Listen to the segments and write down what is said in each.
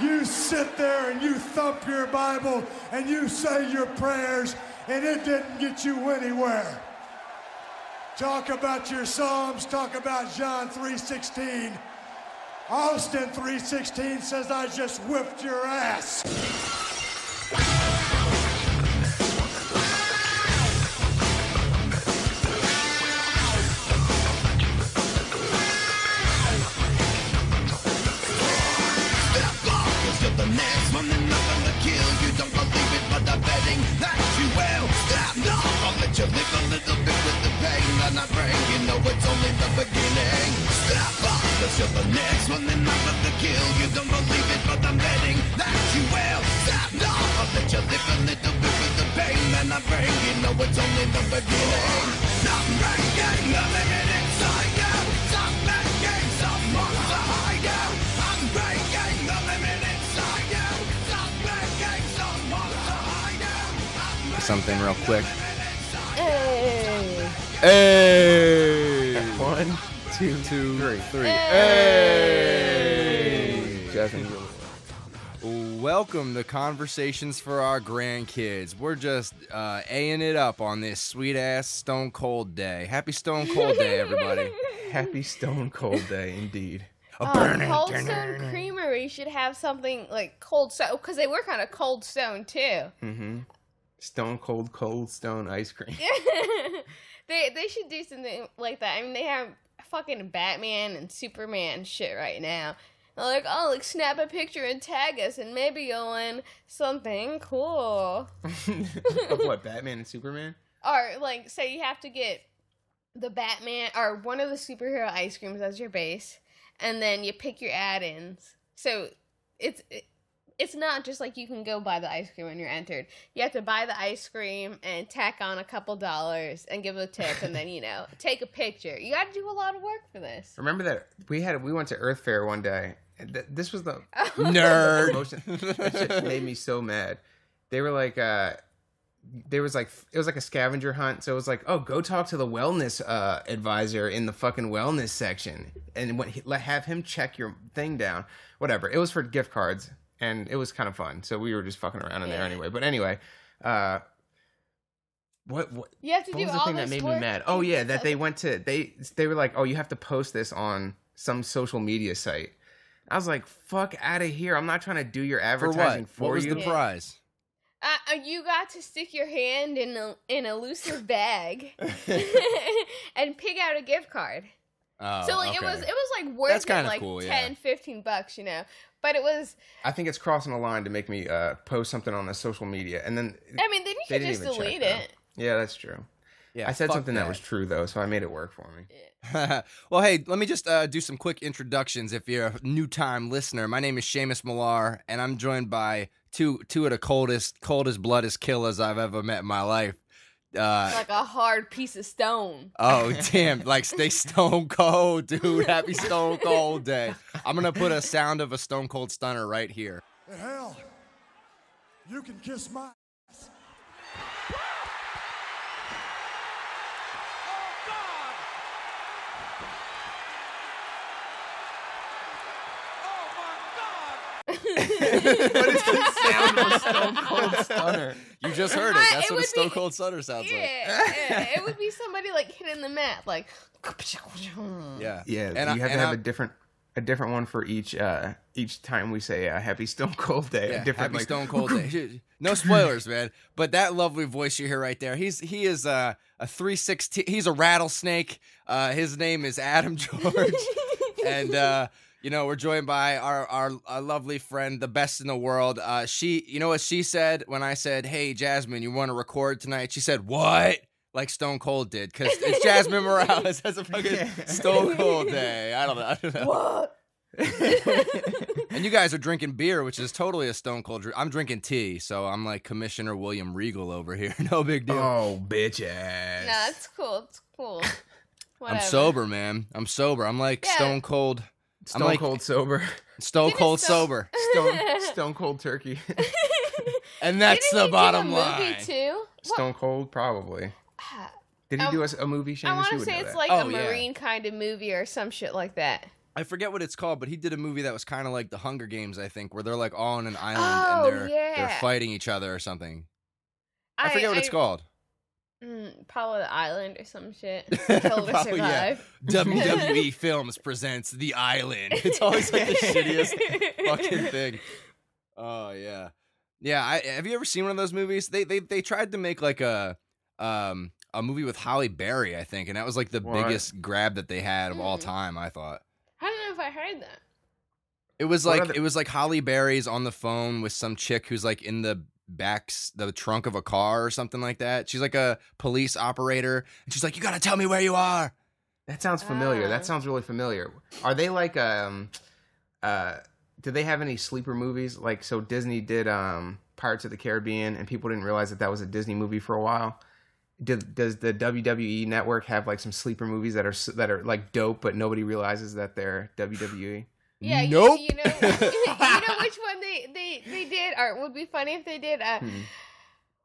You sit there and you thump your Bible and you say your prayers, and it didn't get you anywhere. Talk about your Psalms, talk about John 3:16. Austin 3:16 says I just whipped your ass. You live a little bit with the pain that I bring. You know it's only the beginning. Stop off, cause you're the next one, then nothing to kill. You don't believe it, but I'm betting that you will. Stop, no, I'll let you live a little bit with the pain that I bring. You know it's only the beginning. Stop breaking the limit inside you. Stop making someone to hide you. I'm breaking the limit inside you. Stop making someone to hide you. Something real quick. Hey. Hey. One, two, Two, three. three. Hey. Jasmine. Welcome to Conversations for Our Grandkids. We're just uh, A-ing it up on this sweet ass Stone Cold Day. Happy Stone Cold Day, everybody. Happy Stone Cold Day, indeed. A Oh, burning Cold turn- Stone Creamery should have something like Cold Stone because they were kind of Cold Stone too. Mm-hmm. Stone Cold Cold Stone ice cream. they they should do something like that. I mean, they have fucking Batman and Superman shit right now. They're like, oh, like snap a picture and tag us, and maybe you'll win something cool. of what? Batman and Superman? Or like, say you have to get the Batman or one of the superhero ice creams as your base, and then you pick your add-ins. So it's it, it's not just like you can go buy the ice cream when you're entered. You have to buy the ice cream and tack on a couple dollars and give a tip, and then you know take a picture. You got to do a lot of work for this. Remember that we had we went to Earth Fair one day. This was the Nerd. promotion. That shit made me so mad. They were like, uh, there was like, it was like a scavenger hunt. So it was like, oh, go talk to the wellness uh, advisor in the fucking wellness section, and when he, let have him check your thing down. Whatever. It was for gift cards, and it was kind of fun. So we were just fucking around in there anyway. But anyway, uh, what what You have to what do was the all thing that made me mad? Oh yeah, that they went to they they were like, oh, you have to post this on some social media site. I was like, fuck out of here! I'm not trying to do your For advertising what? for, What was you. the prize? Uh, uh, you got to stick your hand in a in a elusive bag and pick out a gift card. Oh, so like it was it was like worth That's it, like cool, yeah. 10 15 bucks you know but it was I think it's crossing a line to make me uh, post something on the social media, and then i mean then you they could just even check, delete though. it Yeah, that's true. Yeah, I said something that. was true though, so I made it work for me. well, hey, let me just uh, do some quick introductions. If you're a new time listener, my name is Seamus Millar, and I'm joined by two two of the coldest, coldest, bloodest killers I've ever met in my life. Uh, like a hard piece of stone oh damn! Like stay stone cold, dude. Happy Stone Cold Day. I'm gonna put a sound of a Stone Cold Stunner right here. Hell, you can kiss my ass. what is the sound of a Stone Cold Stunner? You just heard it. That's it what a would Stone be- Cold Stunner sounds like. yeah, yeah, it would be somebody like hitting the mat like Yeah. Yeah, And I- you have to have I- a different a different one for each uh each time we say uh, Happy Stone Cold Day. Yeah, a different Happy like, Stone Cold Day. No spoilers, man. But that lovely voice you hear right there. He's he is uh, a three sixteen. He's a rattlesnake. Uh, his name is Adam George, and uh, you know we're joined by our, our our lovely friend, the best in the world. Uh, she, you know what she said when I said, "Hey, Jasmine, you want to record tonight?" She said, "What?" Like Stone Cold did, because it's Jasmine Morales has a fucking Stone Cold Day. I don't know. I don't know. what And you guys are drinking beer, which is totally a stone cold drink. I'm drinking tea, so I'm like Commissioner William Regal over here. No big deal. Oh, bitch ass. no it's cool it's cool I'm sober, man. I'm sober. I'm like Yeah. stone cold, Stone like- Cold sober. stone cold Stone- sober, Stone Stone Cold Turkey. and that's Didn't the he do bottom a line. movie too Stone Cold, probably. Did he Um, do a, a movie? Seamus? I want to say it's that. like Oh, a yeah. marine kind of movie or some shit like that. I forget what it's called, but he did a movie that was kind of like The Hunger Games, I think, where they're like all on an island Oh, and they're they're fighting each other or something. I, forget what it's called. Mm, Apollo the Island or some shit. Kill to Probably, yeah. survive. WWE Films presents The Island. It's always like the shittiest fucking thing. Oh yeah, yeah. I have you ever seen one of those movies? They they they tried to make like a um a movie with Halle Berry, I think, and that was like the What? biggest grab that they had of all Mm. time. I thought I don't know if I heard that. it was What like other- it was like Halle Berry's on the phone with some chick who's like in the back the trunk of a car or something like that. She's like a police operator, and she's like, "You gotta tell me where you are." That sounds familiar. Ah. That sounds really familiar. Are they like um uh do they have any sleeper movies? Like so Disney did um Pirates of the Caribbean and people didn't realize that that was a Disney movie for a while. Did, does the WWE network have like some sleeper movies that are that are like dope but nobody realizes that they're? WWE? Yeah, you- Nope. you, know, you know which one they they they did, or it would be funny if they did. Uh, Hmm.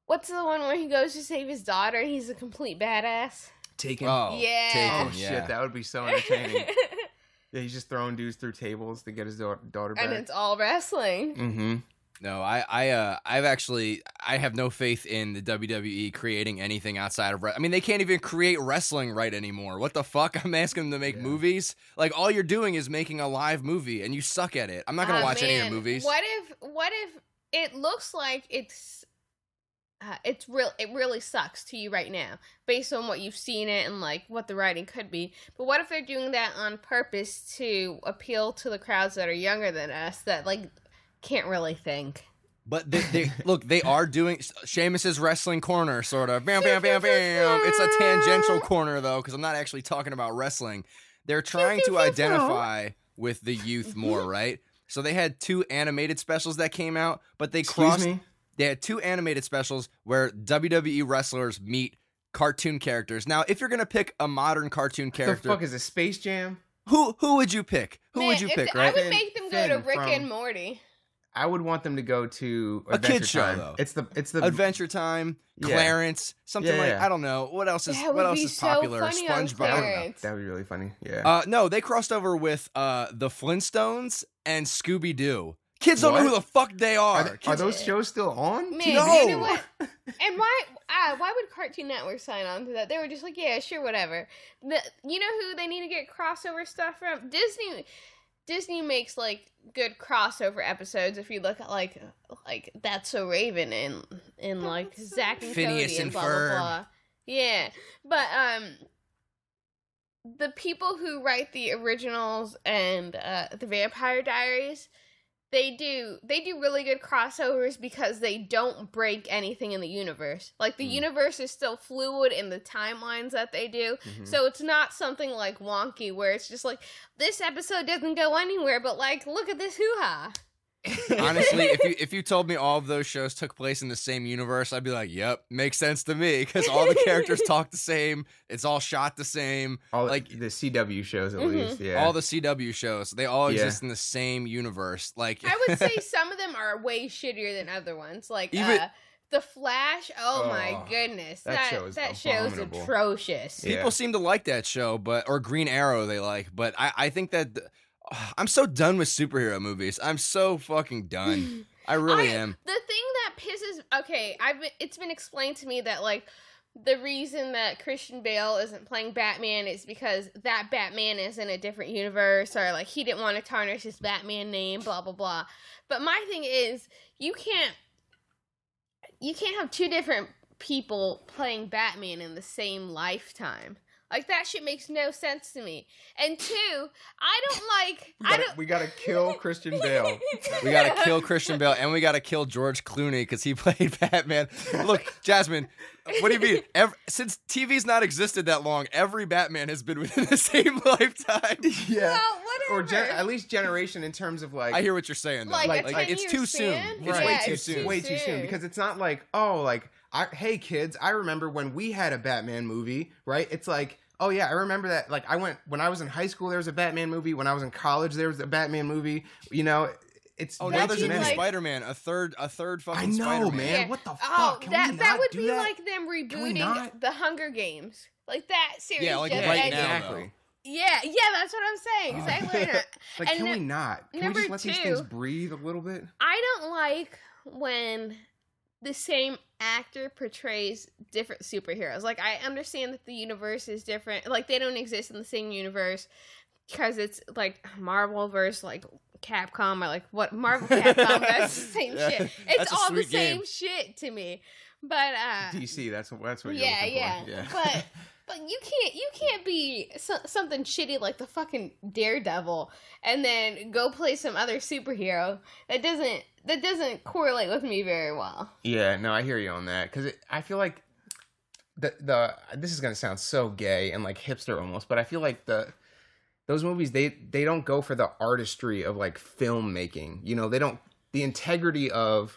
what's the one where he goes to save his daughter? and He's a complete badass. Taken. Oh, Yeah. Taken, Oh, yeah. shit, that would be so entertaining. yeah, he's just throwing dudes through tables to get his da- daughter back. and it's all wrestling. mm-hmm. No, I, I, uh, I've actually, I have no faith in the WWE creating anything outside of. Re- I mean, they can't even create wrestling right anymore. What the fuck? I'm asking them to make Yeah. movies. Like all you're doing is making a live movie, and you suck at it. I'm not gonna Ah, watch any of man, your movies. What if what if it looks like it's uh, it's real it really sucks to you right now based on what you've seen it and like what the writing could be. But what if they're doing that on purpose to appeal to the crowds that are younger than us that like can't really think. But they, they look, they are doing Seamus's wrestling corner, sort of. Bam, bam, bam, bam. It's a tangential corner though, because I'm not actually talking about wrestling. They're trying to identify with the youth mm-hmm. more, right? So they had two animated specials that came out, but they Excuse crossed. me. They had two animated specials where WWE wrestlers meet cartoon characters. Now, if you're gonna pick a modern cartoon The character, fuck is a Space Jam? who who would you pick? Who Man, would you pick? the- Right? I would make them go Finn to Rick from- and Morty. I would want them to go to A Adventure kid show, Time. though. It's the it's the Adventure Time, Yeah. Clarence, something Yeah, like yeah. I don't know what else is what else is so popular. funny on SpongeBob. Clarence. That would be really funny. Yeah. Uh, no, they crossed over with uh the Flintstones and Scooby Doo. Kids don't know who the fuck they are. are, th- are those shows still on? Man, No. you know what? And why? Uh, why would Cartoon Network sign on to that? They were just like, yeah, sure, whatever. The, you know who they need to get crossover stuff from? Disney. Disney makes like good crossover episodes. If you look at like like That's So Raven and and like Zack and Phineas Cody and and blah Ferb. blah blah. Yeah, but um, the people who write the originals and uh, the Vampire Diaries, they do they do really good crossovers because they don't break anything in the universe. Like the Hmm. universe is still fluid in the timelines that they do. Mhm. So it's not something like wonky where it's just like this episode doesn't go anywhere, but like look at this hoo ha. Honestly, if you if you told me all of those shows took place in the same universe, I'd be like, "Yep, makes sense to me," because all the characters talk the same. It's all shot the same. all like- like the CW shows at Mhm. least. Yeah. All the CW shows, they all Yeah. exist in the same universe. Like I would say some of them are way shittier than other ones. Like Even- uh, the Flash. Oh, my Oh, goodness, that that show is that show's abominable. atrocious. Yeah. people seem to like that show, but or Green Arrow they like, but I I think that I'm so done with superhero movies. I'm so fucking done. I really I- am. The thing that pisses okay, I've been, it's been explained to me that like the reason that Christian Bale isn't playing Batman is because that Batman is in a different universe or like he didn't want to tarnish his Batman name, blah blah blah. But my thing is you can't you can't have two different people playing Batman in the same lifetime. Like that shit makes no sense to me. And two, I don't like we I gotta, don't we gotta kill Christian Bale. We gotta kill Christian Bale and we gotta kill George Clooney because he played Batman. Look, Jasmine, what do you mean? Ev since TV's not existed that long, every Batman has been within the same lifetime. yeah. Well, or gen- at least generation in terms of like I hear what you're saying. Though. Like, a like it's 10-year too soon. span? It's Right. way Yeah, too it's soon. too way too soon soon. because it's not like oh like I, hey kids i remember when we had a batman movie right it's like oh yeah i remember that like i went when i was in high school there was a batman movie when i was in college there was a batman movie you know it's Oh, way now there's a new like- Spider-Man, a third, a third fucking I know, Spider-Man. man. Yeah. What the oh, fuck? Oh, Can that we that not would do be that? like them rebooting the Hunger Games. Like that series Yeah, like right ended. now, exactly Yeah, yeah, that's what I'm saying. Exactly. And Like, And can we not? Can we just let these things breathe a little bit? I don't like when the same actor portrays different superheroes. Like I understand that the universe is different. Like they don't exist in the same universe because it's like Marvel versus like Capcom or like what Marvel Capcom. that's the same Yeah, shit. It's all the game. same shit to me. But uh, DC. That's what. That's what. You're yeah, yeah, Yeah. But but you can't you can't be so, something shitty like the fucking Daredevil and then go play some other superhero. That doesn't that doesn't correlate with me very well. Yeah, no, I hear you on that because I feel like the the this is gonna sound so gay and like hipster almost, but I feel like the those movies they they don't go for the artistry of like filmmaking. You know, they don't the integrity of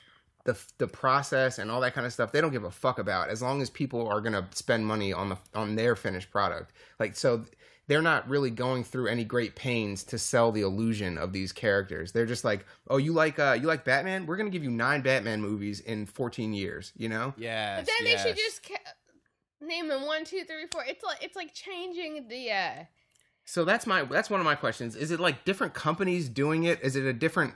the the process and all that kind of stuff. They don't give a fuck about as long as people are gonna spend money on the on their finished product. Like so. They're not really going through any great pains to sell the illusion of these characters. They're just like, "Oh, you like uh you like Batman? We're going to give you 9 Batman movies in 14 years," you know? yeah But then yes. they should just ca- name them one, two, three, four. It's like it's like changing the. uh So that's my that's one of my questions. Is it like different companies doing it? Is it a different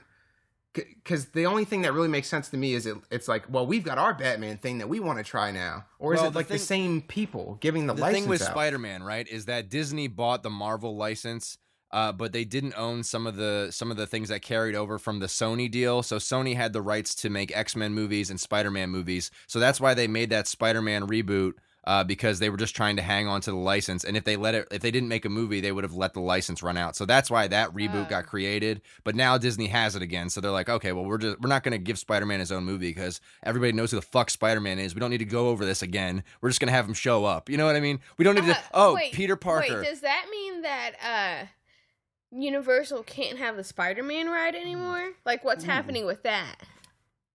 because the only thing that really makes sense to me is it, it's like, well, we've got our Batman thing that we want to try now, or is Well, it the like the thing- same people giving the, the license The thing with out? Spider-Man, right, is that Disney bought the Marvel license, uh, but they didn't own some of the some of the things that carried over from the Sony deal. So Sony had the rights to make X-Men movies and Spider-Man movies. So that's why they made that Spider-Man reboot. Uh, because they were just trying to hang on to the license, and if they let it, if they didn't make a movie, they would have let the license run out. So that's why that reboot Oh. got created. But now Disney has it again, so they're like, okay, well, we're just we're not going to give Spider-Man his own movie because everybody knows who the fuck Spider-Man is. We don't need to go over this again. We're just going to have him show up. You know what I mean? We don't need uh, to. Oh, wait, Peter Parker. Wait, does that mean that uh Universal can't have the Spider-Man ride anymore? Like, what's happening with that?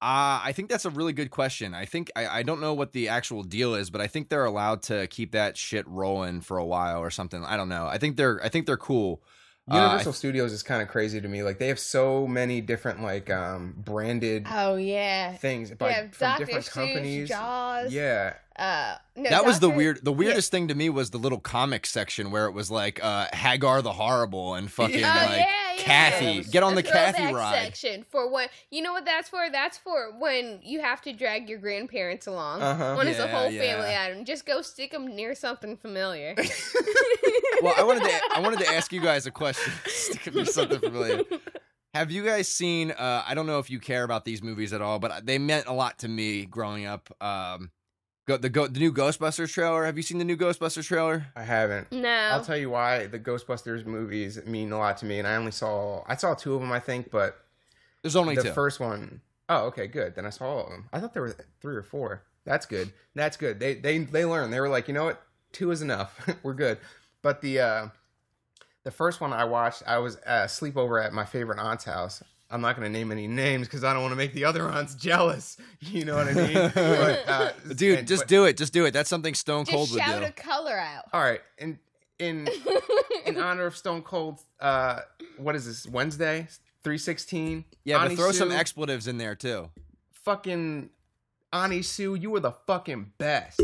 Uh, I think that's a really good question. I think I, I don't know what the actual deal is, but I think they're allowed to keep that shit rolling for a while or something. I don't know. I think they're I think they're cool. Uh, I- Universal Studios is kind of crazy to me. Like they have so many different like um branded Oh yeah, things by yeah. from Doctor different Seuss, companies. Jaws. Yeah, Uh, no, that was the weird. The weirdest thing to me was the little comic section where it was like uh, Hagar the Horrible and fucking Oh, like yeah, yeah. Cathy. Get on the, Cathy ride. section for when you know what that's for. That's for when you have to drag your grandparents along. Uh-huh. When it's a whole yeah. family item, just go stick them near something familiar. Well, I wanted to I wanted to ask you guys a question. Stick me something familiar. Have you guys seen? Uh, I don't know if you care about these movies at all, but they meant a lot to me growing up. Um, go, the go, the new Ghostbusters trailer. Have you seen the new Ghostbusters trailer? I haven't. no, I'll tell you why the Ghostbusters movies mean a lot to me, and I only saw I saw two of them, I think, but There's only the two. first one oh okay good. Then i saw all of them. I thought there were three or four. That's good. That's good. They they they learned they were like you know what? Two is enough. We're good. But the uh the first one i watched i was uh sleepover at my favorite aunt's house i'm not going to name any names because i don't want to make the other aunts jealous you know what i mean But, uh, Dude, and- just but- do it. Just do it. That's something Stone Cold just would shout do. a color out. all right and in in honor of stone cold uh what is this wednesday 316 Yeah, but Ani throw some expletives in there too. fucking Ani Sue, you were the fucking best.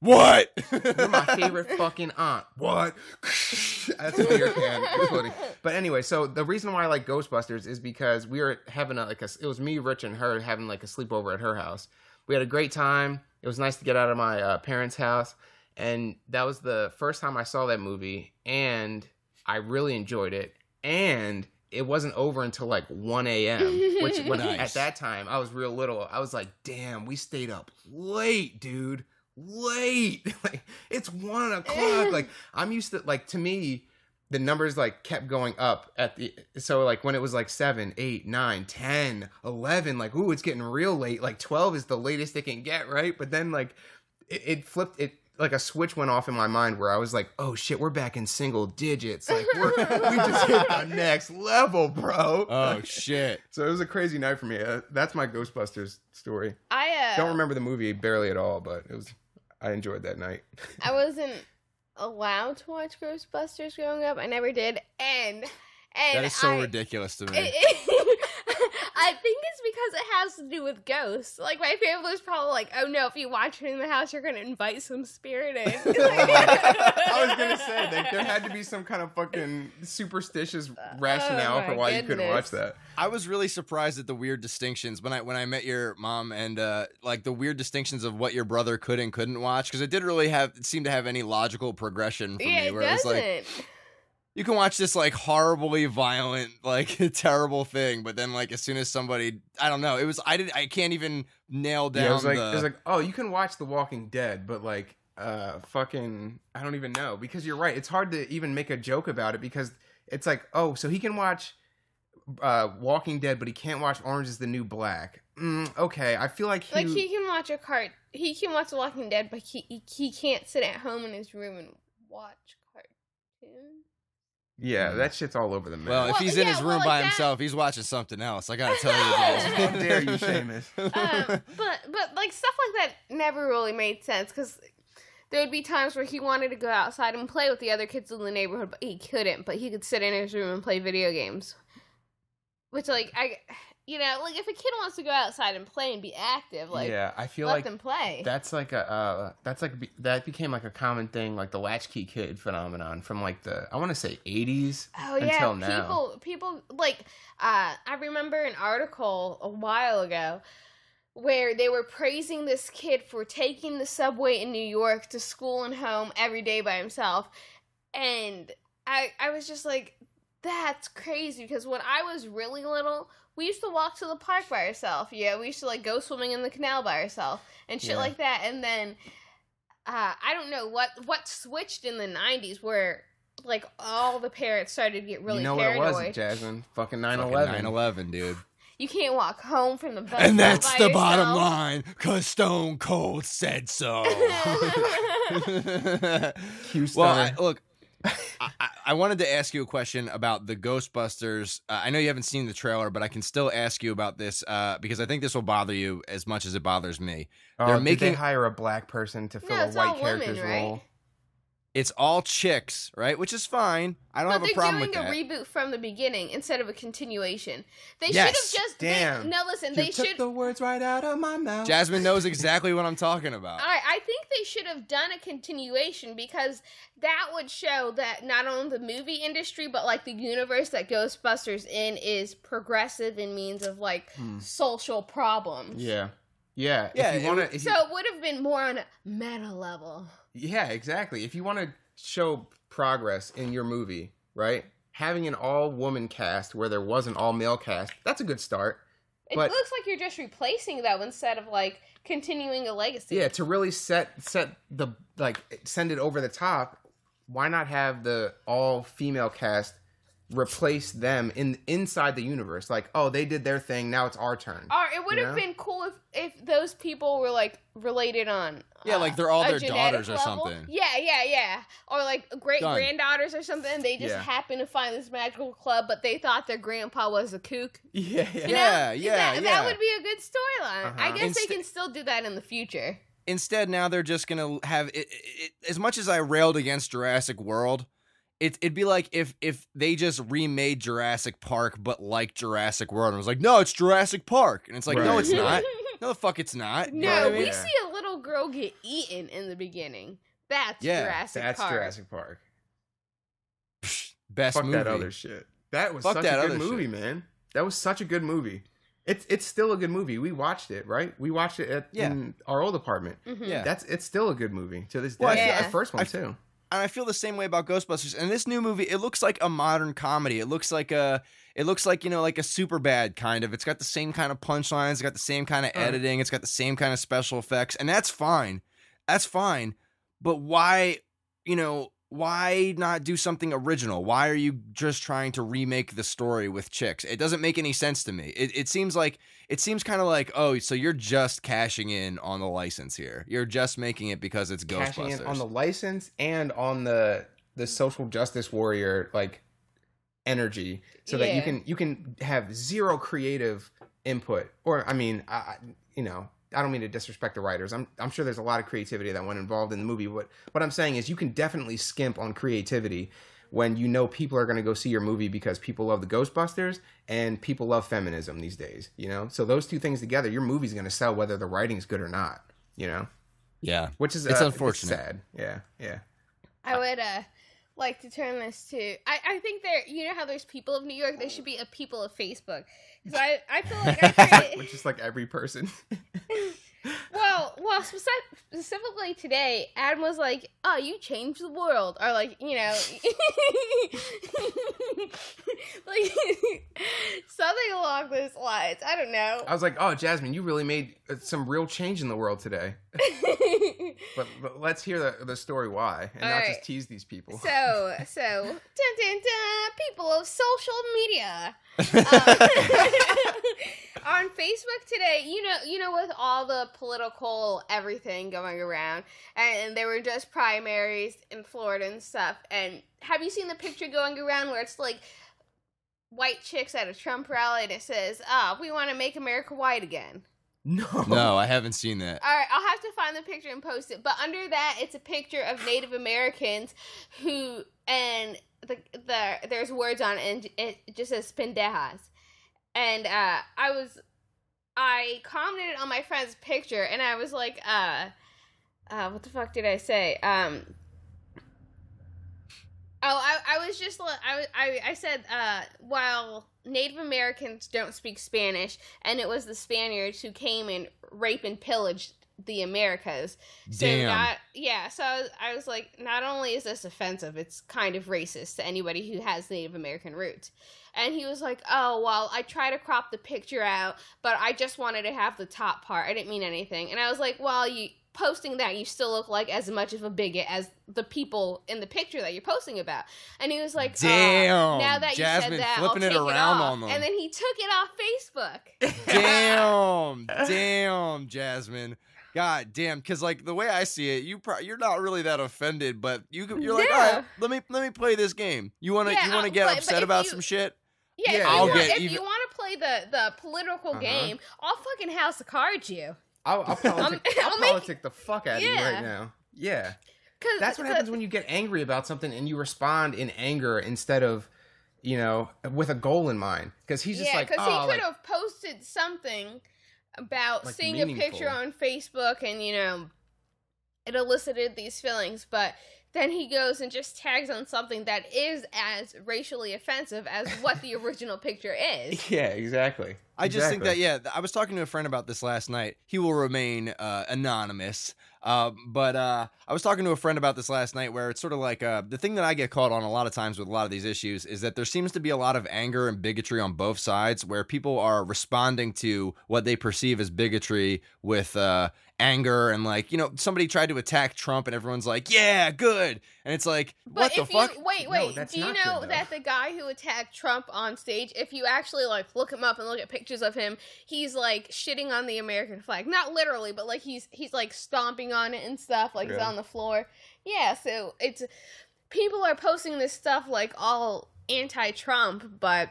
What? You're my favorite fucking aunt. What? That's a beer can. exploding. But anyway, so the reason why I like Ghostbusters is because we were having a, like a, it was me, Rich, and her having like a sleepover at her house. We had a great time. It was nice to get out of my uh, parents' house, and that was the first time I saw that movie, and I really enjoyed it. And it wasn't over until like 1 a.m., which when, Nice. at that time I was real little. I was like, damn, we stayed up late, dude. Late. like it's one o'clock. like I'm used to like to me, the numbers like kept going up at the so like when it was like 7 8 9 10 11 like ooh it's getting real late. Like 12 is the latest it can get right? But then like it, it flipped it like a switch went off in my mind where i was like oh shit we're back in single digits. Like we're, we just hit the next level bro. Oh shit. so it was a crazy night for me. Uh, that's my ghostbusters story. I uh, don't remember the movie barely at all but it was i enjoyed that night I wasn't allowed to watch Ghostbusters growing up. I never did, and and That is so I, ridiculous to me. it- it- I think it's because it has to do with ghosts. Like my family was probably like, "Oh no, if you watch it in the house, you're gonna invite some spirit in." I was gonna say like, there had to be some kind of fucking superstitious rationale Oh, for why you couldn't watch that. I was really surprised at the weird distinctions when I when I met your mom and uh, like the weird distinctions of what your brother could and couldn't watch because it didn't really have seem to have any logical progression for yeah, me. it Where it's doesn't. like you can watch this like horribly violent, like terrible thing, but then like as soon as somebody, I don't know, it was I didn't, I can't even nail down Yeah, it was like the. it was like oh you can watch The Walking Dead, but like uh fucking I don't even know because you're right. It's hard to even make a joke about it because it's like oh so he can watch uh Walking Dead, but he can't watch Orange Is the New Black. Mm, okay, I feel like he, Like he can watch a cart. He can watch The Walking Dead, but he he, he can't sit at home in his room and watch cartoons. Yeah that shit's all over the map. well, if Well, he's in yeah, his well, room like by that- himself, he's watching something else. I gotta tell you, How dare you, Seamus? um, but but like stuff like that never really made sense because there would be times where he wanted to go outside and play with the other kids in the neighborhood, but he couldn't. But he could sit in his room and play video games. Which like I, you know, like if a kid wants to go outside and play and be active, like yeah, I feel let like them play. that's like a uh, that's like be- that became like a common thing, like the latchkey kid phenomenon from like the I want to say 80s Oh yeah, until now. people people like uh I remember an article a while ago where they were praising this kid for taking the subway in New York to school and home every day by himself. And I I was just like that's crazy because when I was really little, we used to walk to the park by ourselves. Yeah, we used to like go swimming in the canal by ourselves and shit Yeah. like that. And then uh, I don't know what what switched in the '90s where like all the parents started to get really you know paranoid. what it was, Jasmine? Fucking 9 Fucking 11. 9/11, dude. you can't walk home from the bus And that's by the bottom line, cause Stone Cold said so. Houston. well, I, look, I, I- I wanted to ask you a question about the Ghostbusters. Uh, I know you haven't seen the trailer, but I can still ask you about this uh, because I think this will bother you as much as it bothers me. Oh, they're did they making- hire a black person to fill No, a white all women, character's right? role. It's all chicks, right? Which is fine. I don't But have a problem with that. they're problem doing a reboot from the beginning instead of a continuation. They Yes. should have just they- Damn. no. Listen, You they took should. the words right out of my mouth. Jasmine knows exactly what I'm talking about. I, I think they should have done a continuation because that would show that not only the movie industry but like the universe that Ghostbusters in is progressive in means of like Hmm. social problems. Yeah. Yeah. Yeah, If you want to So it would have been more on a meta level. Yeah, exactly. If you want to show progress in your movie, right? Having an all woman cast where there was an all male cast, that's a good start. It But- looks like you're just replacing though instead of like continuing a legacy. Yeah, to really set set the like send it over the top, why not have the all female cast replace them in inside the universe? Like, oh, they did their thing, now it's our turn. Or it would You have know? been cool if if those people were like related on. Yeah, uh, like they're all their genetic daughters or something. Yeah, yeah, yeah. Or like great Done. granddaughters or something. They just Yeah. happen to find this magical club, but they thought their grandpa was a kook. Yeah, yeah. You know? Yeah, yeah, that, yeah. That would be a good storyline. I Uh-huh. guess they can still do that in the future. Instead, now they're just gonna have it, it, it. As much as I railed against Jurassic World, it, it'd be like if if they just remade Jurassic Park, but like Jurassic World, and it was like, no, it's Jurassic Park, and it's like, no, it's not. No, the fuck, it's not. You know no, what I mean? we Yeah. see a little girl get eaten in the beginning. That's Yeah, Jurassic That's Park. Jurassic Park. best Fuck movie. that other shit. That was Fuck such that a good movie, shit. man. That was such a good movie. It's it's still a good movie. We watched it, right? We watched it at Yeah. in our old apartment. Mhm. Yeah. That's it's still a good movie to this day. Well, I the I- first one I- too. And I feel the same way about Ghostbusters. And this new movie, it looks like a modern comedy. It looks like a, it looks like you know, like a super bad kind of. It's got the same kind of punchlines. It's got the same kind of Uh. editing. It's got the same kind of special effects, and that's fine. That's fine. But why, you know, why not do something original? Why are you just trying to remake the story with chicks? It doesn't make any sense to me. It, it seems like it seems kind of like, oh, so you're just cashing in on the license here. You're just making it because it's Cashing Ghostbusters. in on the license and on the the social justice warrior like energy, so that you can you can have zero creative input. Or I mean, I, I- you know. I don't mean to disrespect the writers. I'm I'm sure there's a lot of creativity that went involved in the movie. What what I'm saying is you can definitely skimp on creativity when you know people are going to go see your movie because people love the Ghostbusters and people love feminism these days, you know? So those two things together, your movie's going to sell whether the writing's good or not, you know? Yeah. Which is It's uh, unfortunate. sad. Yeah, yeah. I would uh like to turn this to I, I think there you know how there's people of New York? There should be a people of Facebook. Because I I feel like I created, Which is like every person. well well speci- specifically today Adam was like oh you changed the world or like you know. Like something along those lines. I don't know. I was like, "Oh, Jasmine, you really made uh, some real change in the world today." But, but let's hear the, the story why, and All not right. just tease these people. So, so, dun, dun, dun, people of social media. Um, on Facebook today, you know, you know, with all the political everything going around, and there were just primaries in Florida and stuff. And have you seen the picture going around where it's like white chicks at a Trump rally, and it says, "Ah, we want to make America white again." No, No, I haven't seen that. All right, I'll have to find the picture and post it. But under that, it's a picture of Native Americans who and the the there's words on it, and it just says pendejas. And uh, I was I commented on my friend's picture, and I was like, uh, uh, what the fuck did I say? Um. Oh, I, I was just I, I I said uh while Native Americans don't speak Spanish and it was the Spaniards who came and rape and pillaged the Americas. So Damn. not yeah, so I was, I was like not only is this offensive, it's kind of racist to anybody who has Native American roots. And he was like, "Oh, well, I try to crop the picture out, but I just wanted to have the top part. I didn't mean anything." And I was like, "Well, you posting that, you still look like as much of a bigot as the people in the picture that you're posting about." And he was like, "Oh, Damn, now that Jasmine you said that, flipping I'll it take around off. on them. And then he took it off Facebook. damn, damn, Jasmine. God damn, because like the way I see it, you pro- you're not really that offended, but you you're like, all Yeah. right, let me let me play this game. You wanna Yeah, you wanna uh, get but- but upset if about you- some shit? Yeah, Yeah, if, I'll you, want, get if even- you want to play the the political Uh-huh. game, I'll fucking house of cards you. I'll, I'll, politic, I'll I'll make- politic the fuck out of you right now. Yeah, that's what the- happens when you get angry about something and you respond in anger instead of, you know, with a goal in mind. Because he's just yeah, like, because oh, he ah, like, could have posted something about Like, seeing a picture on Facebook and you know it elicited these feelings, but then he goes and just tags on something that is as racially offensive as what the original picture is. yeah, exactly. I just think that yeah, I was talking to a friend about this last night. He will remain uh, anonymous, uh, but uh, I was talking to a friend about this last night, where it's sort of like uh, the thing that I get caught on a lot of times with a lot of these issues is that there seems to be a lot of anger and bigotry on both sides, where people are responding to what they perceive as bigotry with uh, anger and like you know somebody tried to attack Trump and everyone's like yeah good. And it's like But what the if fuck? You wait, No, wait, do you know good, that the guy who attacked Trump on stage, if you actually like look him up and look at pictures of him, he's like shitting on the American flag. Not literally, but like he's he's like stomping on it and stuff, like he's on the floor. Yeah, so it's people are posting this stuff like all anti-Trump, but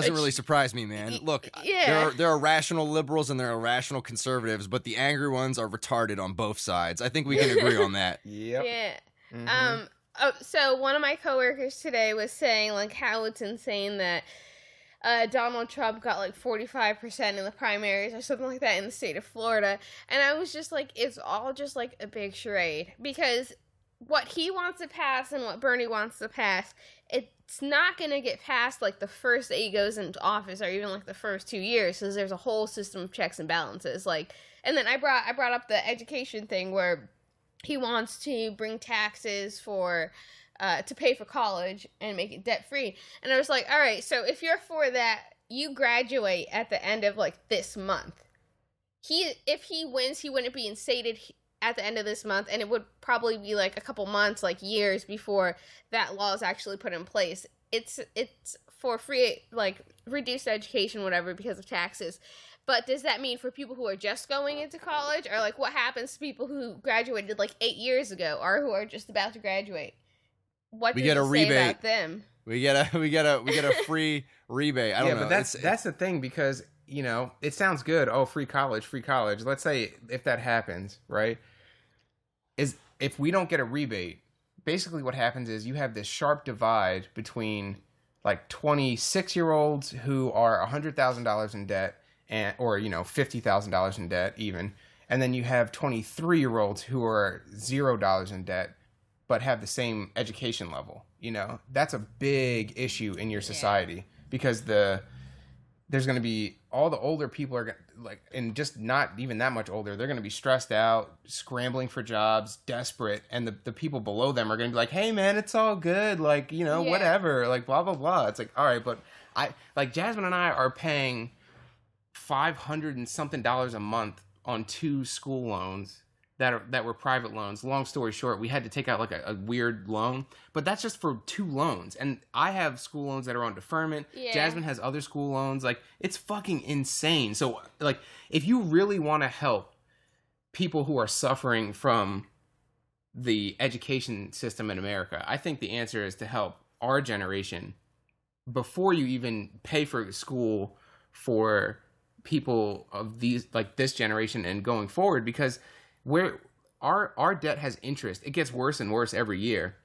Doesn't really surprise me, man. Look, yeah. there are there are rational liberals and there are rational conservatives, but the angry ones are retarded on both sides. I think we can agree on that. Yep. yeah. Mhm. Um. Oh, so one of my coworkers today was saying like how it's insane that uh, Donald Trump got like forty five percent in the primaries or something like that in the state of Florida, and I was just like, it's all just like a big charade because what he wants to pass and what Bernie wants to pass, it's not going to get past like the first day he goes into office or even like the first two years because there's a whole system of checks and balances. Like, and then I brought I brought up the education thing where he wants to bring taxes for uh, to pay for college and make it debt free. And I was like, all right, so if you're for that, you graduate at the end of like this month. He if he wins, he wouldn't be instated at the end of this month, and it would probably be like a couple months, like years before that law is actually put in place. It's it's for free, like reduced education, whatever, because of taxes. But does that mean for people who are just going into college, or like what happens to people who graduated like eight years ago, or who are just about to graduate? What We get a rebate. about them? We get a we get a we get a free rebate. I don't yeah, know. but that's It's- that's the thing because you know it sounds good. Oh, free college, free college. Let's say if that happens, right? Is if we don't get a rebate, basically what happens is you have this sharp divide between like 26 year olds who are $100,000 in debt and or you know $50,000 in debt even and then you have 23 year olds who are $0 in debt but have the same education level you know? That's a big issue in your society because the there's going to be all the older people are like and just not even that much older they're going to be stressed out scrambling for jobs desperate and the, the people below them are going to be like hey man it's all good like you know Yeah. whatever like blah blah blah it's like all right but i like jasmine and i are paying 500 and something dollars a month on two school loans that are that were private loans. Long story short, we had to take out like a, a weird loan, but that's just for two loans. And I have school loans that are on deferment. Yeah. Jasmine has other school loans. Like it's fucking insane. So like if you really want to help people who are suffering from the education system in America, I think the answer is to help our generation before you even pay for school for people of these like this generation and going forward because where our our debt has interest it gets worse and worse every year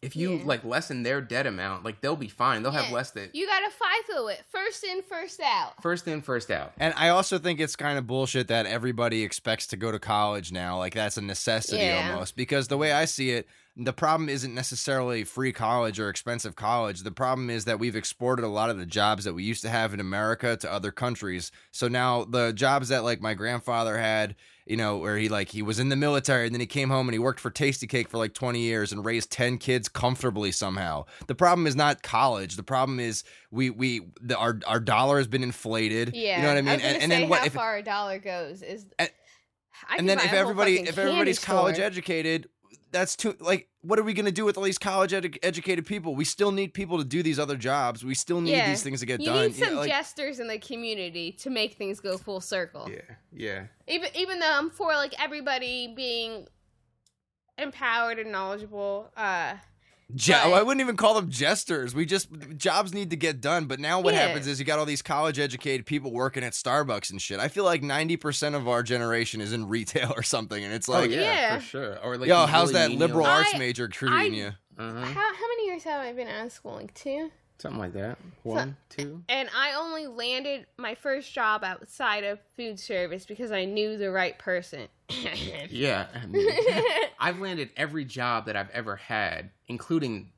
if you Yeah. like lessen their debt amount like they'll be fine they'll have less that You gotta FIFO it. First in, first out. first in first out And I also think it's kind of bullshit that everybody expects to go to college now. Like that's a necessity Yeah. almost. Because the way I see it, the problem isn't necessarily free college or expensive college. The problem is that we've exported a lot of the jobs that we used to have in America to other countries. So now the jobs that like my grandfather had, you know, where he like he was in the military and then he came home and he worked for Tastykake for like 20 years and raised 10 kids comfortably somehow. The problem is not college. The problem is we we the, our our dollar has been inflated. Yeah. You know what I mean? I and and then what how if far a dollar goes is. And- and then if everybody if everybody's college store. educated that's too like what are we going to do with all these college edu- educated people we still need people to do these other jobs we still need Yeah. these things to get you done need some like, jesters in the community to make things go full circle. yeah yeah Even even though I'm for like everybody being empowered and knowledgeable. Uh, Je- But- I wouldn't even call them jesters. We just jobs need to get done. But now what Yeah. happens is you got all these college educated people working at Starbucks and shit. I feel like ninety percent of our generation is in retail or something, and it's oh like, yeah, Yeah. for sure or like yo, these how's really that liberal menial- arts I- major treating I- you? uh-huh. how how many years have I been out of school? Like two. something like that one two And I only landed my first job outside of food service because I knew the right person. yeah I mean, I've landed every job that I've ever had, including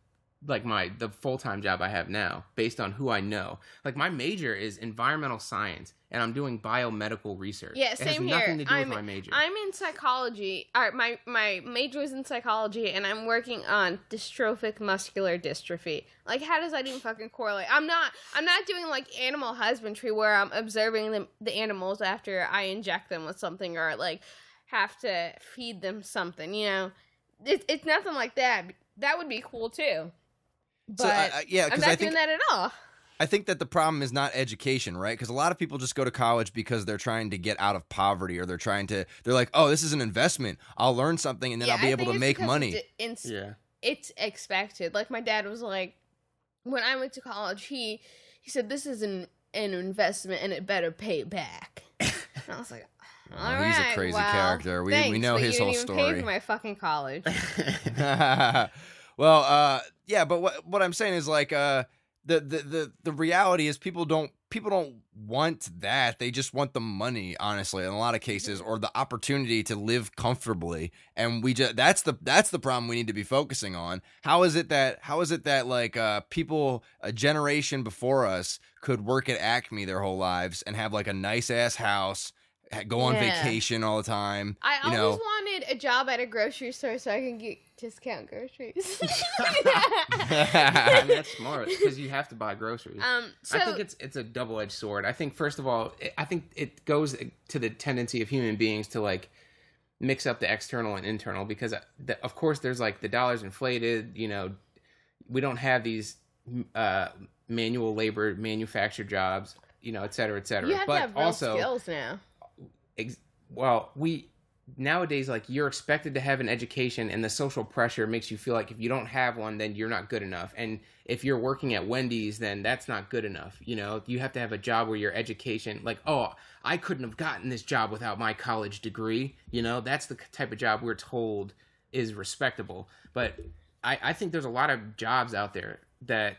like my the full time job I have now, based on who I know. Like my major is environmental science, and I'm doing biomedical research. Yeah, it same here. to do I'm, with my major. I'm in psychology. Or my my major was in psychology, and I'm working on dystrophic muscular dystrophy. Like, how does that even fucking correlate? I'm not. I'm not doing like animal husbandry where I'm observing the the animals after I inject them with something or like have to feed them something. You know, it's it's nothing like that. That would be cool too. But So, I- I- yeah, I'm 'cause not I doing think- that at all. I think that the problem is not education, right? Because a lot of people just go to college because they're trying to get out of poverty or they're trying to, they're like, oh, this is an investment. I'll learn something and then Yeah, I'll be I able to make money. it's yeah, it's expected. Like my dad was like, when I went to college, he he said this is an an investment and it better pay back. and I was like, all right, he's a crazy well, character. We- we know but his you whole didn't even Pay story. for my fucking college. well, uh, yeah, but what what I'm saying is like, uh, the, the the the reality is people don't people don't want that. They just want the money, honestly, in a lot of cases, or the opportunity to live comfortably. And we just that's the that's the problem we need to be focusing on. How is it that how is it that like uh people a generation before us could work at Acme their whole lives and have like a nice ass house, ha- go on Yeah. vacation all the time. I you always know, wanted a job at a grocery store so I can get discount groceries. and that's smart because you have to buy groceries. um, so I think it's it's a double edged sword. I think first of all, I think it goes to the tendency of human beings to like mix up the external and internal because uh, the, of course there's like the dollar's inflated. You know, we don't have these uh, manual labor manufactured jobs. You know, et cetera, et cetera. you have but to have real also, skills now. Ex- well, we nowadays like you're expected to have an education, and the social pressure makes you feel like if you don't have one, then you're not good enough. And if you're working at Wendy's, then that's not good enough. You know, you have to have a job where your education, like, oh, I couldn't have gotten this job without my college degree. You know, that's the type of job we're told is respectable. But I, I think there's a lot of jobs out there that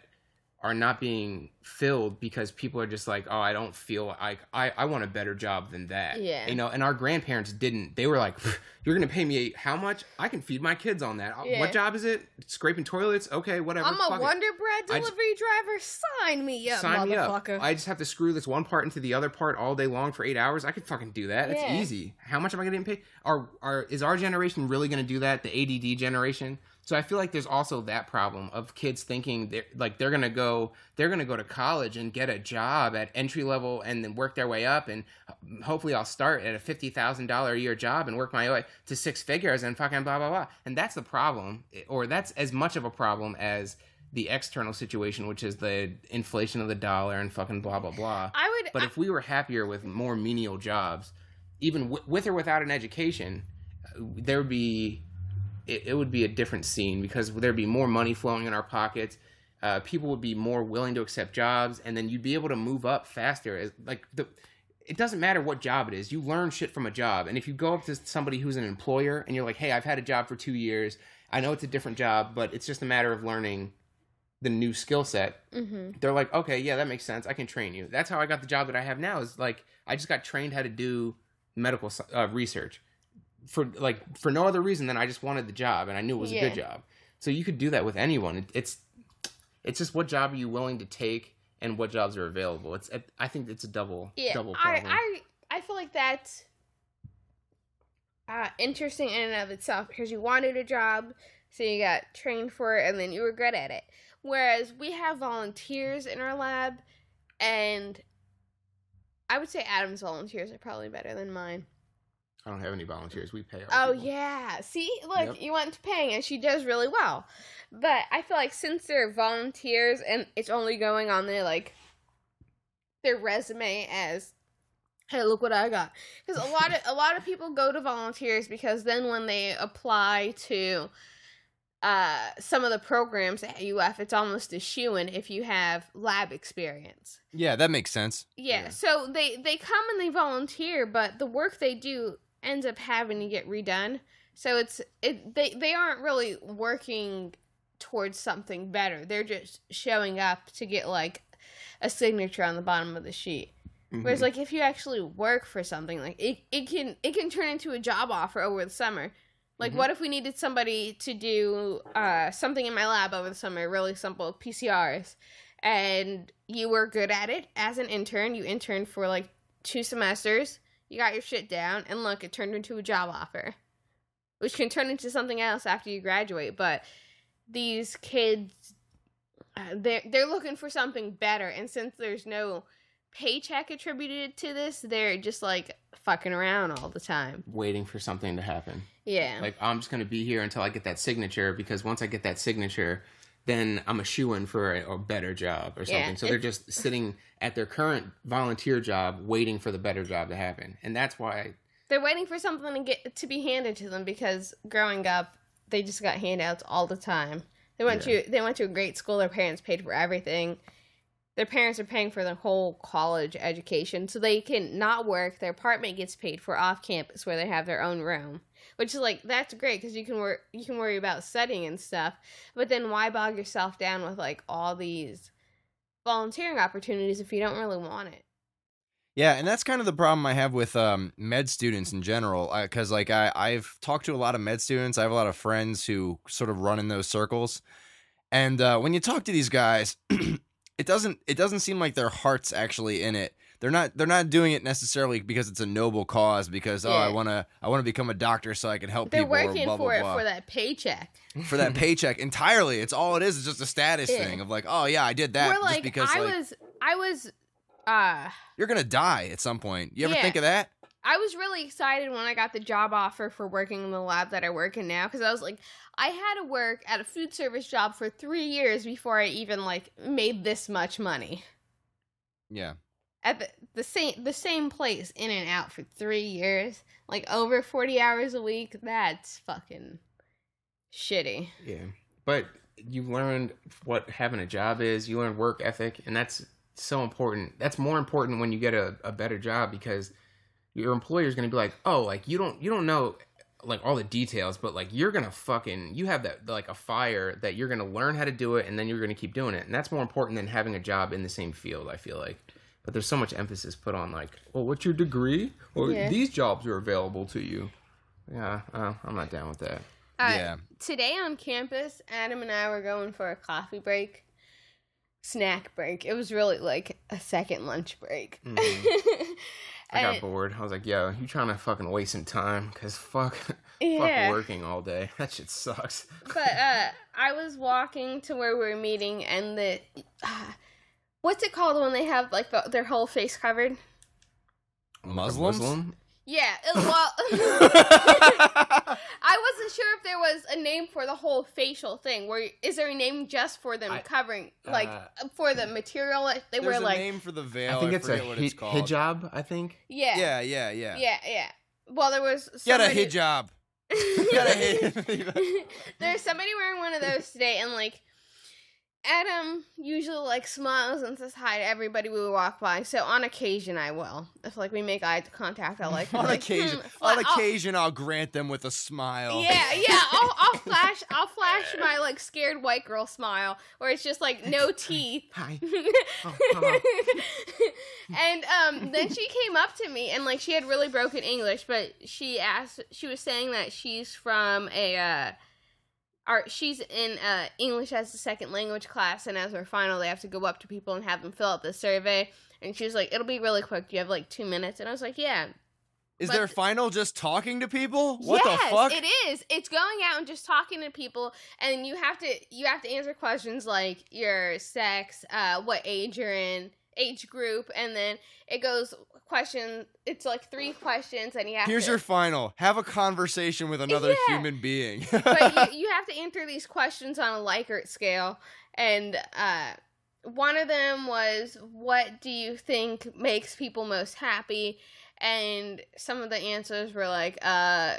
are not being filled because people are just like, oh, I don't feel like I, I want a better job than that. Yeah. You know, and our grandparents didn't. They were like, you're going to pay me how much? I can feed my kids on that. Uh, Yeah. What job is it? Scraping toilets? Okay, whatever. I'm a fuck it. Wonder Bread I just- delivery driver. Sign me up, Sign me up. I just have to screw this one part into the other part all day long for eight hours. I could fucking do that. It's Yeah. easy. How much am I getting paid? Are are is our generation really going to do that? The ADD generation. So I feel like there's also that problem of kids thinking they're like they're gonna go they're gonna go to college and get a job at entry level and then work their way up and hopefully I'll start at a fifty thousand dollar a year job and work my way to six figures and fucking blah blah blah. And that's the problem, or that's as much of a problem as the external situation, which is the inflation of the dollar and fucking blah blah blah. I would. But if we were happier with more menial jobs, even w- with or without an education, uh, there would be it, it would be a different scene because there'd be more money flowing in our pockets. Uh, people would be more willing to accept jobs, and then you'd be able to move up faster. As like the, it doesn't matter what job it is. You learn shit from a job, and if you go up to somebody who's an employer and you're like, "Hey, I've had a job for two years. I know it's a different job, but it's just a matter of learning the new skill set." Mhm. they're like, okay, yeah, that makes sense. I can train you. That's how I got the job that I have now. Is like I just got trained how to do medical uh, research for like for no other reason than I just wanted the job and I knew it was a good job. So you could do that with anyone. It, it's it's just what job are you willing to take and what jobs are available. It's I think it's a double Yeah, double I, problem. I I feel like that's uh, interesting in and of itself because you wanted a job, so you got trained for it, and then you were good at it. Whereas we have volunteers in our lab, and I would say Adam's volunteers are probably better than mine. I don't have any volunteers. We pay. Our Oh people. yeah, see, look, Yep. you went to paying, and she does really well. But I feel like since they're volunteers and it's only going on their like their resume as, hey, look what I got. Because a lot of a lot of people go to volunteers because then when they apply to uh some of the programs at UF, it's almost a shoe in if you have lab experience. Yeah, that makes sense. Yeah, Yeah. so they they come and they volunteer, but the work they do ends up having to get redone. So it's it they they aren't really working towards something better. They're just showing up to get like a signature on the bottom of the sheet. Whereas Mhm. like if you actually work for something, like it it can it can turn into a job offer over the summer. Like Mhm. what if we needed somebody to do uh something in my lab over the summer, really simple PCRs, and you were good at it as an intern. You interned for like two semesters. You got your shit down, and look, it turned into a job offer, which can turn into something else after you graduate. But these kids, uh, they're they're looking for something better, and since there's no paycheck attributed to this, they're just like fucking around all the time. waiting for something to happen. Yeah. Like I'm just gonna be here until I get that signature because once I get that signature, then I'm a shoe in for a, a better job or Yeah, something. so they're just sitting at their current volunteer job waiting for the better job to happen, and that's why. They're waiting for something to get to be handed to them because growing up, they just got handouts all the time. They went to they went to a great school. Their parents paid for everything. Their parents are paying for their whole college education, so they can not work. Their apartment gets paid for off campus, where they have their own room, which is like that's great because you can work you can worry about studying and stuff. But then why bog yourself down with like all these volunteering opportunities if you don't really want it? Yeah, and that's kind of the problem I have with um, med students in general. Because like I, I've talked to a lot of med students. I have a lot of friends who sort of run in those circles, and uh, when you talk to these guys, it doesn't it doesn't seem like their heart's actually in it. They're not they're not doing it necessarily because it's a noble cause. Because oh, I wanna I wanna become a doctor so I can help people. They're people. or working blah, for blah, it blah. for that paycheck. for that paycheck entirely. It's all it is. It's just a status Yeah. thing of like, oh yeah, I did that We're just like, because I like was, I was, uh, you're gonna die at some point. You ever Yeah. think of that? I was really excited when I got the job offer for working in the lab that I work in now because I was like, I had to work at a food service job for three years before I even like made this much money Yeah. at the, the same the same place in and out for three years, like over forty hours a week. That's fucking shitty. Yeah, but you learned what having a job is. You learn work ethic, and that's so important. That's more important when you get a, a better job because your employer is going to be like, oh, like you don't you don't know like all the details, but like you're gonna fucking you have that like a fire that you're gonna learn how to do it and then you're gonna keep doing it, and that's more important than having a job in the same field. I feel like, but there's so much emphasis put on like, well, what's your degree? Or Yeah. these jobs are available to you. Yeah, uh, I'm not down with that. Uh, Yeah. Today on campus, Adam and I were going for a coffee break, snack break. It was really like a second lunch break. I got And- bored. I was like, yo, you trying to fucking waste some time? Cause fuck, Yeah. fuck working all day. That shit sucks. but uh, I was walking to where we were meeting, and the uh, what's it called when they have like the, their whole face covered? Muslims. Muslim? Yeah, it, well, I wasn't sure if there was a name for the whole facial thing. Where is there a name just for them I- covering, like uh, for the material that they There's were a like? name for the veil. I think it's a what hi- it's called. hijab. I think. Yeah, Yeah, yeah, yeah. yeah, yeah. Well, there was Get a hijab. Get a hijab. There's somebody wearing one of those today, and like Adam usually like smiles and says hi to everybody we walk by. So on occasion, I will. If like we make eye contact, I'll like on like, occasion, hmm, on fla- I'll- occasion, I'll grant them with a smile. Yeah, yeah. I'll, I'll flash. I'll flash my like scared white girl smile, where it's just like no teeth. Hi. and um, then she came up to me and like she had really broken English, but she asked. She was saying that she's from a. Uh, art, she's in uh, English as a second language class, and as her final, they have to go up to people and have them fill out the survey. And she was like, "It'll be really quick. Do you have like two minutes?" And I was like, "Yeah." Is But- their final just talking to people? What yes, the fuck? It is. It's going out and just talking to people, and you have to you have to answer questions like your sex, uh, what age you're in, age group, and then it goes question. It's like three questions, and you have Here's to. your final. Have a conversation with another Yeah. human being. but you, you have to answer these questions on a Likert scale, and uh, one of them was, "What do you think makes people most happy?" And some of the answers were like, uh,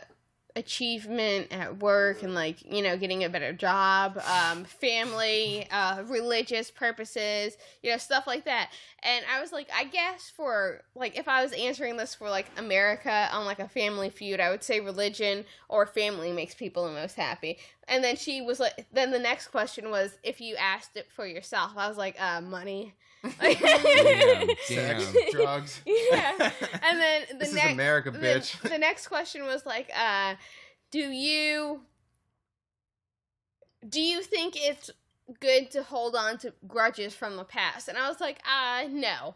achievement at work and like you know getting a better job um family uh religious purposes you know stuff like that. And i was like i guess for like if i was answering this for like america on like a family feud i would say religion or family makes people the most happy. And then she was like then the next question was if you asked it for yourself i was like uh money Damn, Sex, damn. drugs. yeah and then the This is next America, the- bitch. The, next question was like, uh, do you do you think it's good to hold on to grudges from the past? And I was like, uh, no.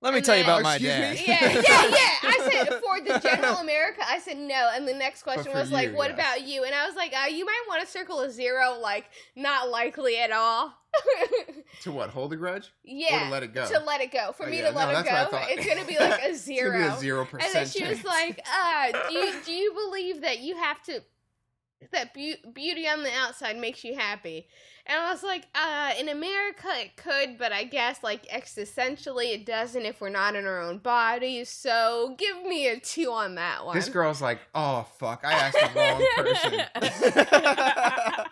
Let me And tell you about my dad. me? Yeah, yeah, yeah. I said for the general America, I said no. And the next question for was like, what yes. about you? And I was like, uh, you might want to circle a zero, like not likely at all. To what? Hold a grudge? yeah. Or to let it go? To let it go. For Oh, me yeah, to let no, it that's what I go, thought. it's gonna be like a It's zero. gonna be a zero percent. And then she was like, uh, do you, do you believe that you have to, that beau- beauty on the outside makes you happy? And I was like, uh, in America it could, but I guess like existentially it doesn't if we're not in our own bodies. So give me a two on that one. This girl's like, oh fuck, I asked the wrong person.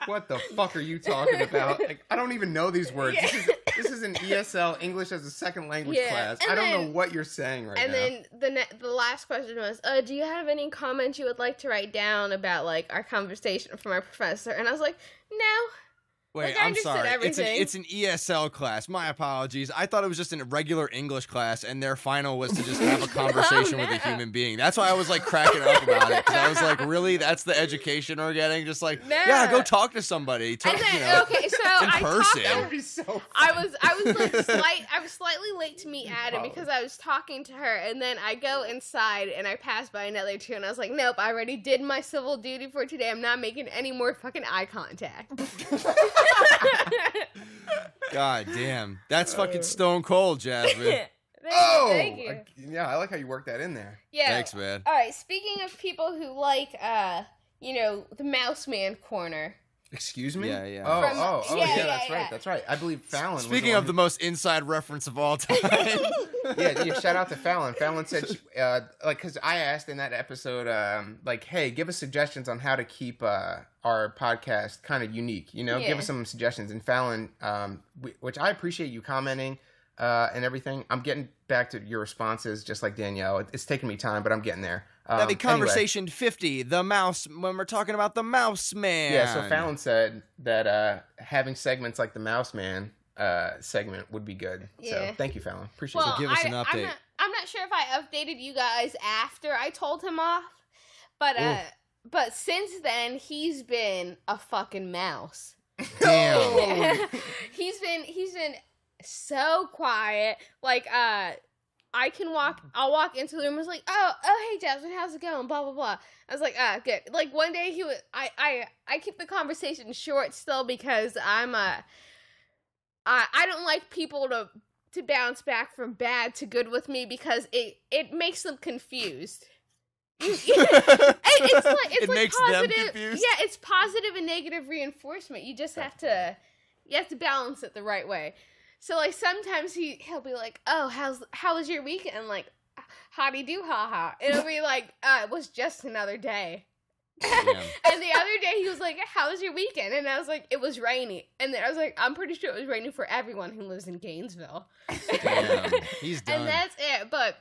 what the fuck are you talking about? Like, I don't even know these words. This, is, this is an ESL English as a second language Yeah, class. and I don't know what you're saying right and now. And then the ne- the last question was, uh, do you have any comments you would like to write down about like our conversation from our professor? And I was like, no. Wait, Like, I I'm understood sorry. It's an, it's an ESL class. My apologies. I thought it was just a regular English class, and their final was to just have a oh, conversation with a human being. That's why I was like cracking up about it. Because I was like, really? That's the education we're getting? Just like, yeah, go talk to somebody. Talk, then you know. okay, so in I person. talked. that would be so. I was I was like slight I was slightly late to meet Adam Wow. because I was talking to her and then I go inside and I pass by another two and I was like, Nope, I already did my civil duty for today. I'm not making any more fucking eye contact. God damn. That's fucking stone cold, Jasmine. Thank, Oh, thank you. I- yeah, I like how you work that in there. Yeah. Thanks, man. Alright, speaking of people who like uh you know, the mouse man corner. Excuse me. Yeah, yeah. Oh, From- oh, oh, yeah, yeah, yeah, that's yeah. right. That's right. I believe Fallon. was Speaking one of the most inside reference of all time. Yeah, yeah, shout out to Fallon. Fallon said, she, uh, like, because I asked in that episode, um, like, hey, give us suggestions on how to keep uh, our podcast kind of unique. You know, Yeah. give us some suggestions. And Fallon, um, w- which I appreciate you commenting uh, and everything. I'm getting back to your responses, just like Danielle. It, it's taking me time, but I'm getting there. Um, That'd be anyway. conversation 50, the mouse, when we're talking about the mouse man. Yeah, so Fallon said that uh, having segments like the Mouse Man uh, segment would be good. Yeah. So thank you, Fallon. Appreciate Well, it. give us I, an I'm update. not, I'm not sure if I updated you guys after I told him off, but uh, but since then he's been a fucking mouse. Damn. he's been he's been so quiet. Like uh I can walk I'll walk into the room and was like, Oh, oh hey Jasmine, how's it going? Blah blah blah. I was like, ah, good. Like one day he was I I I keep the conversation short still because I'm uh I I don't like people to to bounce back from bad to good with me because it it makes them confused. It- it's like it's It like makes them positive. confused? Yeah, it's positive and negative reinforcement. You just have to you have to balance it the right way. So like sometimes he he'll be like, "Oh, how's how was your weekend?" And like, "Howdy do, haha." And it'll be like, uh, "It was just another day." Damn. and the other day he was like, "How was your weekend?" And I was like, "It was rainy." And then I was like, "I'm pretty sure it was raining for everyone who lives in Gainesville." Damn. He's done. and that's it. But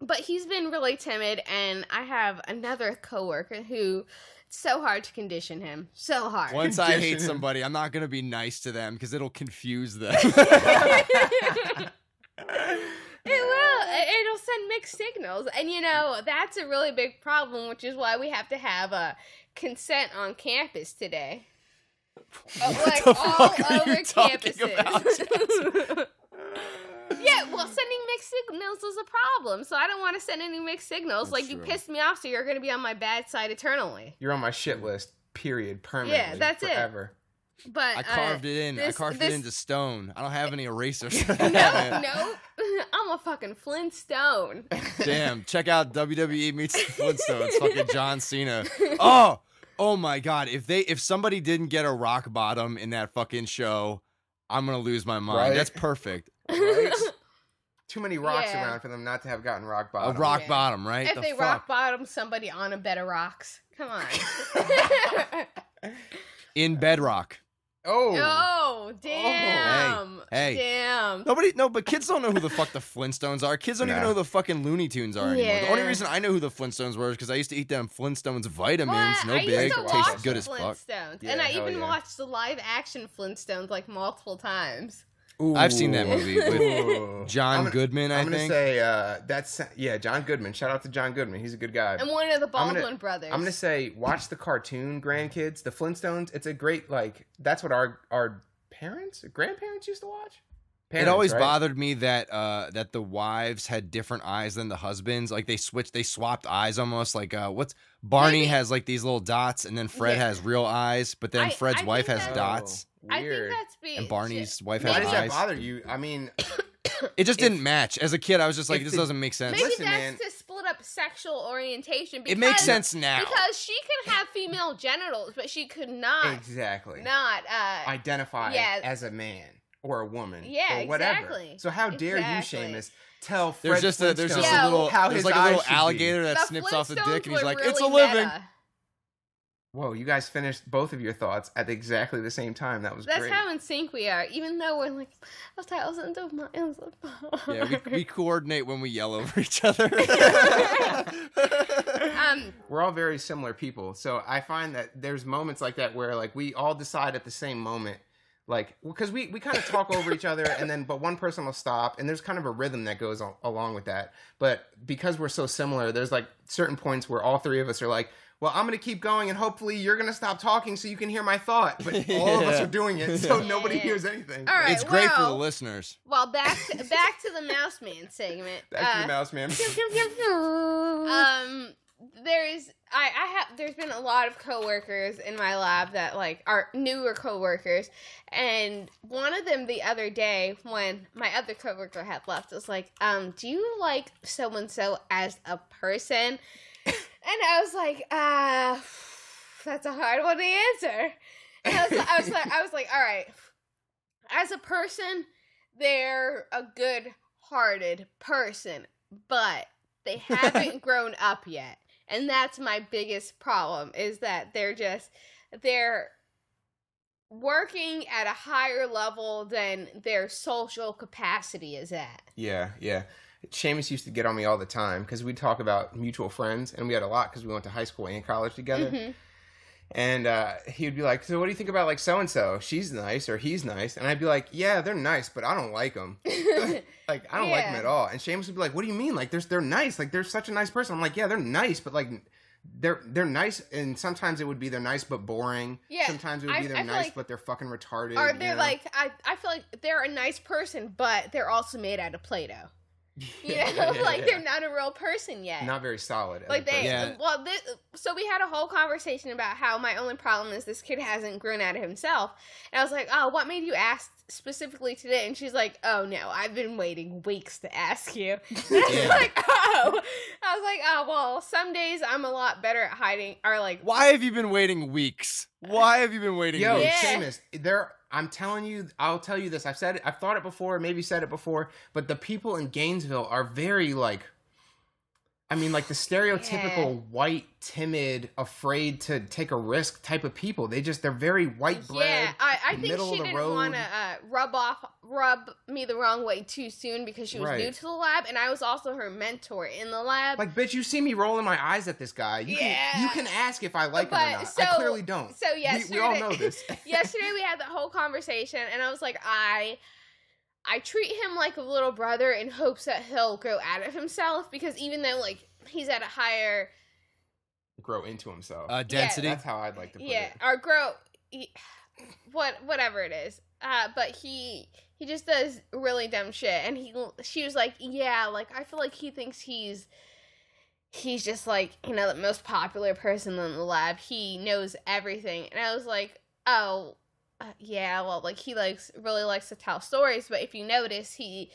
but he's been really timid, and I have another coworker who it's so hard to condition him, so hard. Once I hate him. somebody, I'm not going to be nice to them because it'll confuse them. It will. It- It'll send mixed signals, and you know that's a really big problem, which is why we have to have a consent on campus today. Uh, like the all fuck are you over talking campuses. yeah, well, sending mixed signals is a problem, so I don't want to send any mixed signals. That's like you pissed me off, so you're going to be on my bad side eternally. You're on my shit list. Period. Permanently. Yeah, that's it. Forever. But I uh, carved it in. this- I carved this- it into stone. I don't have any erasers. no, no, I'm a fucking Flintstone. Damn. Check out WWE meets the Flintstones. Fucking John Cena. Oh, oh my God. If they, if somebody didn't get a rock bottom in that fucking show, I'm gonna lose my mind. Right? That's perfect. Right? Too many rocks Yeah. around for them not to have gotten rock bottom. A rock Yeah. bottom, right? if The they fuck? rock bottom somebody on a bed of rocks. Come on. in bedrock. Oh. oh, oh damn. Hey, hey. Damn. Nobody, no, but kids don't know who the fuck the Flintstones are. Kids don't even know who the fucking Looney Tunes are anymore. The only reason I know who the Flintstones were is because I used to eat them Flintstones vitamins. What? No I big, used to Tastes watch tastes good the as fuck. Flintstones, Yeah, and I even yeah. watched the live action Flintstones like multiple times. I've seen that movie with John I'm gonna- Goodman, I I'm gonna think. say uh, that's yeah, John Goodman. Shout out to John Goodman. He's a good guy. And one of the I'm gonna- Baldwin brothers. I'm gonna say watch the cartoon, grandkids, the Flintstones. It's a great like that's what our our parents, grandparents used to watch. it always right? bothered me that uh, that the wives had different eyes than the husbands. Like they switched, they swapped eyes almost. Like uh, what's Barney Maybe- has like these little dots, and then Fred Yeah. has real eyes, but then I- Fred's I wife has that- dots, Oh, I think that's be and Barney's wife Why has does eyes. that bother you? I mean, It just If- didn't match. As a kid, I was just like, if this the- doesn't make sense. Maybe Listen, that's man. to split up sexual orientation. Because, It makes sense now. because she can have female genitals, but she could not exactly. not uh, Identify Yeah. as a man or a woman Yeah, or whatever. exactly. So how dare Exactly. you, Seamus, tell Fred There's just a there's just Yeah. a little how there's like a eyes little should be. alligator that the snips off the Flintstones dick, and he's were like, it's a really living. meta. Whoa, you guys finished both of your thoughts at exactly the same time. That was That's great. how in sync we are, even though we're like a thousand of miles apart. Yeah, we, we coordinate when we yell over each other. um, We're all very similar people, so I find that there's moments like that where like we all decide at the same moment, like because we we kind of talk over each other, and then but one person will stop, and there's kind of a rhythm that goes al- along with that. But because we're so similar, there's like certain points where all three of us are like. Well, I'm gonna keep going, and hopefully you're gonna stop talking so you can hear my thought. But all of us are doing it, so Yeah. nobody hears anything. all right. it's great for the listeners. Well, back to, back to the Mouse Man segment. Back to Uh, the mouse man. um there's I, I have there's been a lot of coworkers in my lab that like are newer coworkers and one of them the other day when my other coworker had left was like um do you like so and so as a person and I was like uh that's a hard one to answer. And I was, I was like I was like all right. As a person they're a good hearted person but they haven't grown up yet. And that's my biggest problem is that they're just they're working at a higher level than their social capacity is at. Yeah, yeah. Seamus used to get on me all the time because we'd talk about mutual friends, and we had a lot because we went to high school and college together. Mm-hmm. And uh, he would be like, "So what do you think about like so and so? She's nice or he's nice?" And I'd be like, "Yeah, they're nice, but I don't like them. like I don't like them at all." And Seamus would be like, "What do you mean? Like they're they're nice. Like they're such a nice person." I'm like, "Yeah, they're nice, but like." They're they're nice, and sometimes it would be they're nice but boring. Yeah, Sometimes it would I- be they're I nice like- but they're fucking retarded. or they're know? like I, I feel like they're a nice person, but they're also made out of Play-Doh. You know, like they're not a real person yet. not very solid. like they. Yeah. well, this, so we had a whole conversation about how my only problem is this kid hasn't grown out of himself, and I was like, "Oh, what made you ask specifically today?" And she's like, "Oh no, I've been waiting weeks to ask you." And I was like, "Oh," I was like, "Oh, well, some days I'm a lot better at hiding, or like, Why have you been waiting weeks? Why have you been waiting Yo, weeks? Yeah. Seamus, there. I'm telling you, I'll tell you this. I've said it. I've thought it before. Maybe said it before. But the people in Gainesville are very like. I mean, like the stereotypical Yeah. white, timid, afraid to take a risk type of people. They just they're very white bread. yeah, I, I think she didn't want to uh, rub off, rub me the wrong way too soon because she was Right. new to the lab, and I was also her mentor in the lab. Like, bitch, you see me rolling my eyes at this guy. You Yeah. can you can ask if I like him or not. so- I clearly don't. so we, we all know this. yesterday we had the whole conversation and i was like i i treat him like a little brother in hopes that he'll grow out of himself because even though like he's at a higher Grow into himself. Uh, density. That's how I'd like to put yeah it. or grow he, what whatever it is uh but he he just does really dumb shit and he she was like yeah like i feel like he thinks he's he's just like you know the most popular person in the lab he knows everything and i was like oh uh, yeah well like he likes really likes to tell stories but if you notice he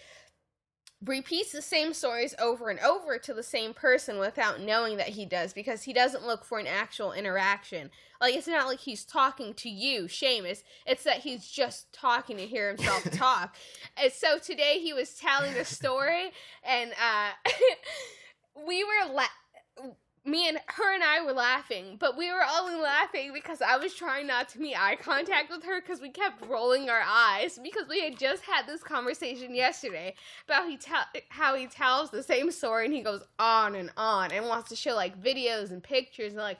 repeats the same stories over and over to the same person without knowing that he does because he doesn't look for an actual interaction. Like it's not like he's talking to you Seamus. It's that he's just talking to hear himself talk. And so today he was telling the story and uh we were la- me and her and I were laughing, but we were only laughing because I was trying not to make eye contact with her because we kept rolling our eyes because we had just had this conversation yesterday about he tell how he tells the same story and he goes on and on and wants to show like videos and pictures and like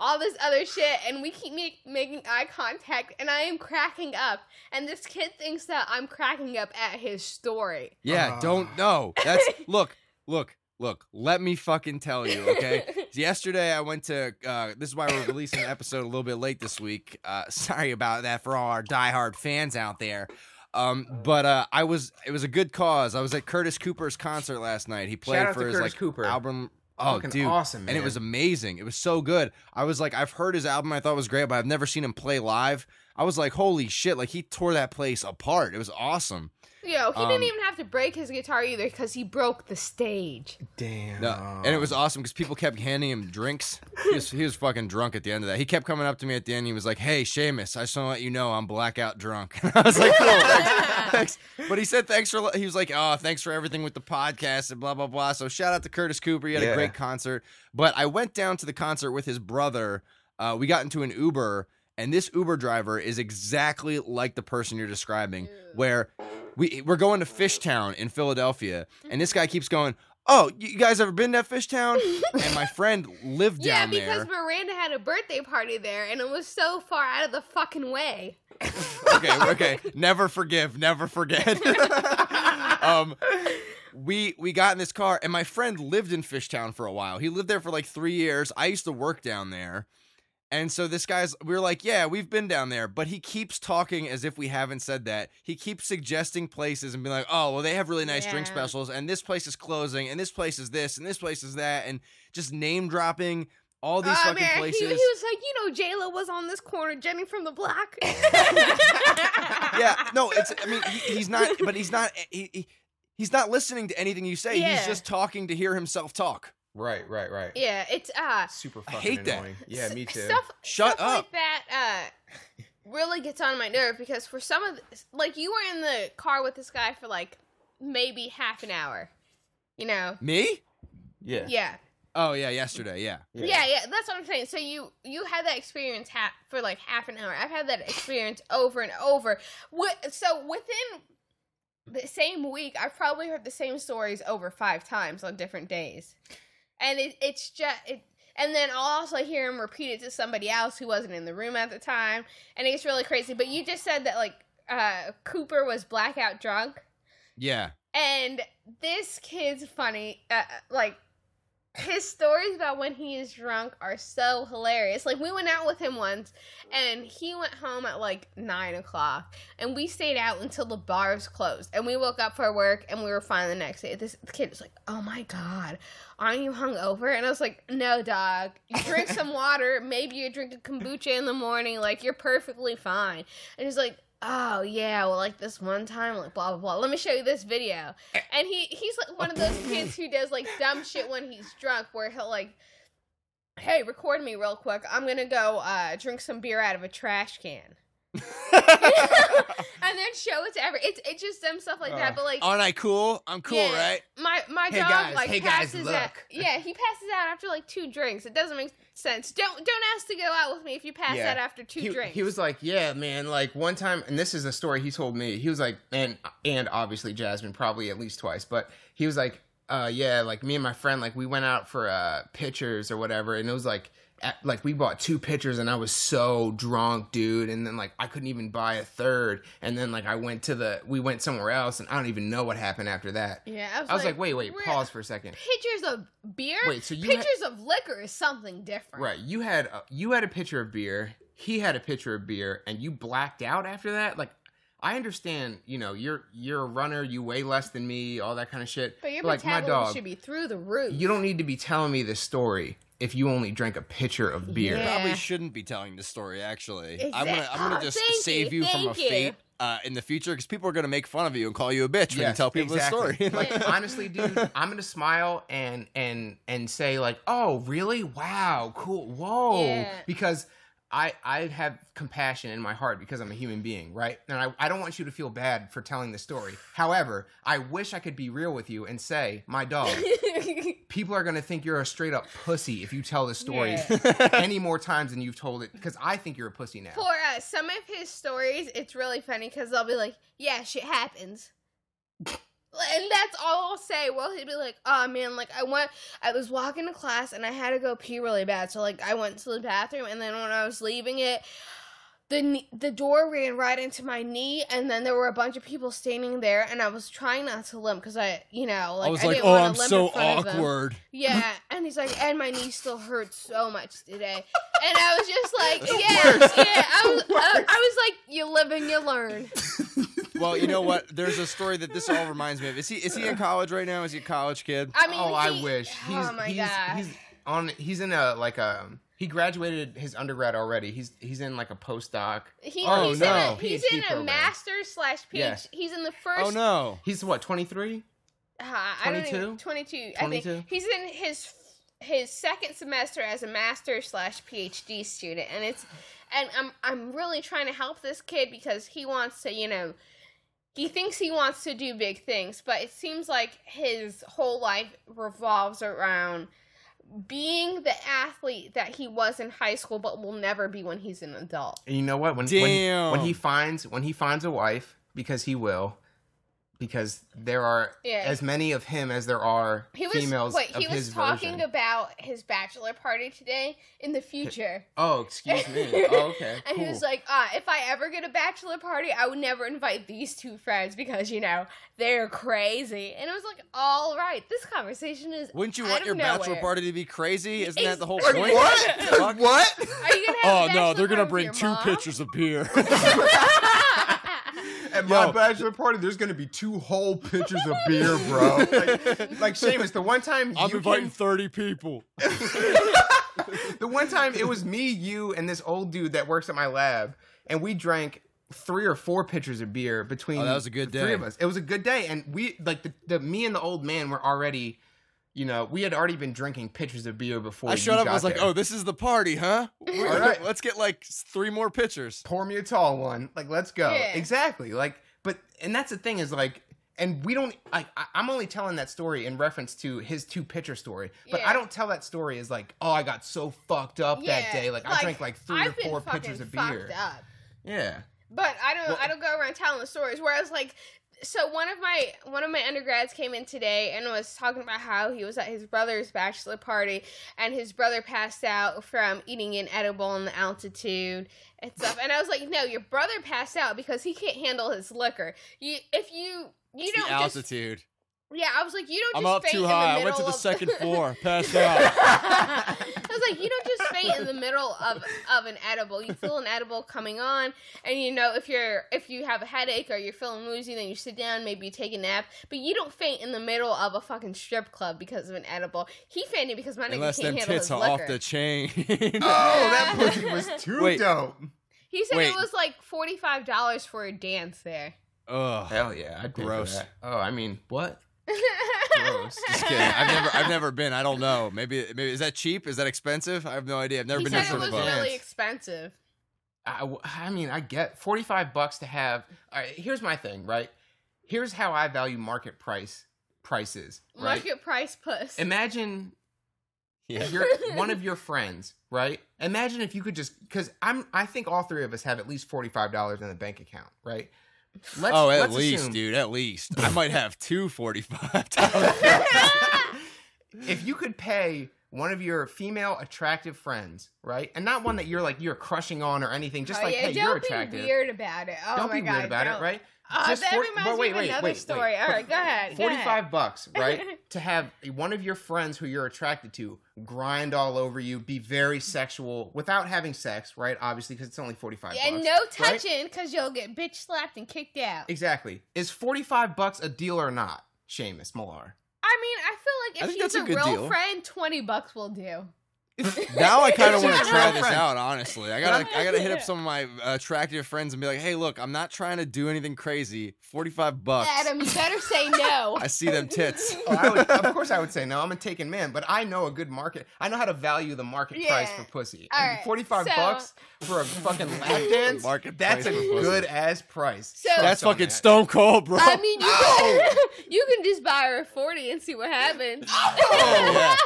all this other shit and we keep make, making eye contact and I am cracking up and this kid thinks that I'm cracking up at his story. Yeah, Ah. don't know. That's look, look, look. Let me fucking tell you, okay? Yesterday I went to. Uh, this is why we're releasing an episode a little bit late this week. Uh, sorry about that for all our diehard fans out there. Um, but uh, I was. It was a good cause. I was at Curtis Cooper's concert last night. He played out for to his Curtis like Cooper. album. Oh, Fucking dude, awesome, And it was amazing. It was so good. I was like, I've heard his album. I thought it was great, but I've never seen him play live. I was like, holy shit! Like he tore that place apart. It was awesome. Yo, he Um, didn't even have to break his guitar either because he broke the stage. Damn. No, and it was awesome because people kept handing him drinks. He was, he was fucking drunk at the end of that. He kept coming up to me at the end. He was like, "Hey, Seamus, I just want to let you know I'm blackout drunk." I was like, "Cool, thanks, thanks." But he said, "Thanks for." He was like, "Oh, thanks for everything with the podcast and blah blah blah." So shout out to Curtis Cooper. He had Yeah. a great concert. But I went down to the concert with his brother. Uh, we got into an Uber, and this Uber driver is exactly like the person you're describing, where we we're going to Fishtown in Philadelphia, and this guy keeps going. Oh, you guys ever been to Fishtown? and my friend lived Yeah, down there. Yeah, because. Miranda had a birthday party there and it was so far out of the fucking way. okay, okay. Never forgive, never forget. um, we we got in this car, and my friend lived in Fishtown for a while. He lived there for like three years. I used to work down there. And so this guy's, we are like, yeah, we've been down there, but he keeps talking as if we haven't said that. He keeps suggesting places and being like, oh, well, they have really nice drink specials, and this place is closing, and this place is this, and this place is that, and just name dropping all these fucking man, places. He, was like, you know, J Lo was on this corner, Jenny from the Block. yeah, no, it's. I mean, he, he's not, but he's not. He, he, he's not listening to anything you say. Yeah. He's just talking to hear himself talk. Right, right, right. Yeah, it's uh Super I fucking hate that. annoying. Yeah, me too. Stuff, Shut stuff up. like that uh really gets on my nerve because for some of the, like you were in the car with this guy for like maybe half an hour. You know? Me? yeah. Yeah. Oh yeah, yesterday. Yeah. Yeah, yeah, that's what I'm saying. So you you had that experience ha- for like half an hour. I've had that experience over and over. What? So within the same week, I've probably heard the same stories over five times on different days, and it, it's just it. And then I'll also hear him repeat it to somebody else who wasn't in the room at the time, and it's really crazy. But you just said that like uh, Cooper was blackout drunk, Yeah. and this kid's funny. Uh, like his stories about when he is drunk are so hilarious. Like we went out with him once, and he went home at like nine o'clock, and we stayed out until the bars closed. And we woke up for work, and we were fine the next day. This kid was like, "Oh my god, aren't you hungover?" And I was like, "No, dog. You drink some water. Maybe you drink a kombucha in the morning. Like you're perfectly fine." And he's like. Oh yeah, well like this one time, like blah blah blah. Let me show you this video. And he he's like one of those kids who does like dumb shit when he's drunk, where he'll like, hey, record me real quick. I'm gonna go uh, drink some beer out of a trash can, and then show it to every. It's it's just dumb stuff like that. But like, Aren't I cool? I'm cool, yeah, right? My my Hey, dog guys, like hey, guys, passes out. Yeah, he passes out after like two drinks. It doesn't make sense. Don't don't ask to go out with me if you pass Yeah. out after two he, drinks. he was like, "Yeah, man. Like one time, and this is a story he told me. He was like, and and obviously Jasmine probably at least twice, but he was like, uh, yeah, like me and my friend, like we went out for uh pictures or whatever, and it was like, like we bought two pitchers, and I was so drunk, dude, and then like I couldn't even buy a third, and then like I went to the, we went somewhere else, and I don't even know what happened after that. yeah, I was, I was like, wait, wait, pause for a second. Pictures of beer. Wait, so you had- pictures of liquor is something different. Right. You had a, you had a pitcher of beer. He had a pitcher of beer, and you blacked out after that. Like, I understand. You know, you're you're a runner. You weigh less than me. All that kind of shit. But your like my dog. should be through the roof. You don't need to be telling me this story if you only drank a pitcher of beer. Yeah. Probably shouldn't be telling this story. Actually, I'm gonna I'm gonna just thank save you, you, from a you. fate uh, in the future because people are gonna make fun of you and call you a bitch when you tell people exactly. the story. like honestly, dude, I'm gonna smile and and and say like, "Oh, really? Wow, cool, whoa!" Yeah. Because I I have compassion in my heart because I'm a human being, right? And I I don't want you to feel bad for telling the story. However, I wish I could be real with you and say, my dog, people are gonna think you're a straight up pussy if you tell the story Yeah. any more times than you've told it. Because I think you're a pussy now. For uh, some of his stories, it's really funny because they'll be like, "Yeah, shit happens," and that's all I'll say. Well, he'd be like, "Oh man, like I went, I was walking to class and I had to go pee really bad, so like I went to the bathroom, and then when I was leaving it." The, the door ran right into my knee, and then there were a bunch of people standing there, and I was trying not to limp because I, you know, like I was like, didn't oh, I'm so in front of them." awkward. Yeah, and he's like, and my knee still hurts so much today. And I was just like, yeah, yeah. I was, uh, I was like, you live and you learn. Well, you know what? There's a story that this all reminds me of. Is he is he in college right now? Is he a college kid? I mean, oh, I wish. He's, oh my he's, god. He's on. He's in a like a. He graduated his undergrad already. He's he's in like a postdoc. He, Oh, he's no. in a, he's PhD in a program. master slash PhD. Yes. He's in the first. Oh no. He's what twenty three? Uh, I don't even, 22? 22. I 22? think he's in his his second semester as a master slash PhD student, and it's and I'm I'm really trying to help this kid because he wants to, you know, he thinks he wants to do big things, but it seems like his whole life revolves around being the athlete that he was in high school, but will never be when he's an adult. And you know what? When when, when he finds when he finds a wife, because he will, because there are Yeah. as many of him as there are He was females wait. of He was talking version. about his bachelor party today in the future. oh, excuse me. Oh, okay. and he was like, ah, if I ever get a bachelor party, I would never invite these two friends because, you know, they're crazy. And I was like, all right, this conversation is. Wouldn't you out want of your bachelor party to be crazy? Isn't that the whole point? what? What? Are you going to have Oh a no, they're gonna bring two mom? pitchers of beer. At my Yo. bachelor party, there's gonna be two whole pitchers of beer, bro. Like, like Seamus, the one time I'm you inviting came- thirty people. the one time it was me, you, and this old dude that works at my lab, and we drank three or four pitchers of beer between Oh, that was a good the three of us. It was a good day, and we like the, the me and the old man were already, you know, we had already been drinking pitchers of beer before. I you showed up. and got was like, "Oh, this is the party, huh? All right. Let's get like three more pitchers." pour me a tall one. Like, let's go. Yeah. Exactly. Like, but and that's the thing is like, and we don't. I, I'm only telling that story in reference to his two pitcher story, but Yeah. I don't tell that story as like, oh, I got so fucked up that day. Like, I drank like 3 I've or been four pitchers of fucked beer. Up. Yeah. But I don't. Well- I don't go around telling the stories. Whereas, like, so one of my one of my undergrads came in today and was talking about how he was at his brother's bachelor party and his brother passed out from eating an edible in the altitude and stuff. And I was like, no, your brother passed out because he can't handle his liquor. You if you you It's don't the altitude. Yeah. I was like, you don't. I'm up faint too in the high. I went to the of- second floor. Passed out. I was like, you don't just faint in the middle of of an edible. You feel an edible coming on, and you know if you're if you have a headache or you're feeling woozy, then you sit down, maybe you take a nap. But you don't faint in the middle of a fucking strip club because of an edible. He fainted because my nigga Unless can't them handle tits his are liquor. off the chain. Oh, that pussy was too Wait. dope. he said Wait. it was like forty five dollars for a dance there. Oh Hell yeah, I'd pay for Gross. that. Oh, I mean, what? Gross. Just kidding. I've never, I've never been. I don't know. Maybe, maybe is that cheap? Is that expensive? I have no idea. I've never he been said to it a was strip club. really Dance. expensive. I mean, I get 45 bucks to have. All right, here's my thing, right? Here's how I value market price prices, right? Market price puss. Imagine Yeah. you're one of your friends, right? Imagine if you could just because I'm I think all three of us have at least $45 in the bank account, right? Let's, oh, at let's least, assume- dude. At least. I might have two two forty-five. if you could pay one of your female attractive friends, right? And not one that you're like you're crushing on or anything, just oh, like yeah, hey, you're attractive. don't you're be weird about it. Oh Don't my be god, weird about don't. it, right? Uh, that for- reminds wait, me of wait, another wait, story. All right, go ahead. 45 bucks, right? to have one of your friends who you're attracted to grind all over you, be very sexual without having sex, right? Obviously, because it's only 45 Yeah, bucks. no touching because you'll get bitch slapped and kicked out. Exactly. Is 45 bucks a deal or not, Seamus Millar? I mean, I feel like if he's a a, real deal. friend, twenty bucks will do. Now I kind of want to try this out. Honestly, I gotta, I gotta hit up some of my uh, attractive friends and be like, "Hey, look, I'm not trying to do anything crazy. Forty-five bucks. Adam, you better say no. I see them tits. Oh, I would, of course, I would say no. I'm a taken man, but I know a good market. I know how to value the market price for pussy. Right, 45 so- bucks for a fucking lap dance. Market that's a price for pussy. good ass price. So- That's fucking that. stone cold, bro. I mean, you can, you can just buy her a forty and see what happens. Oh, yeah.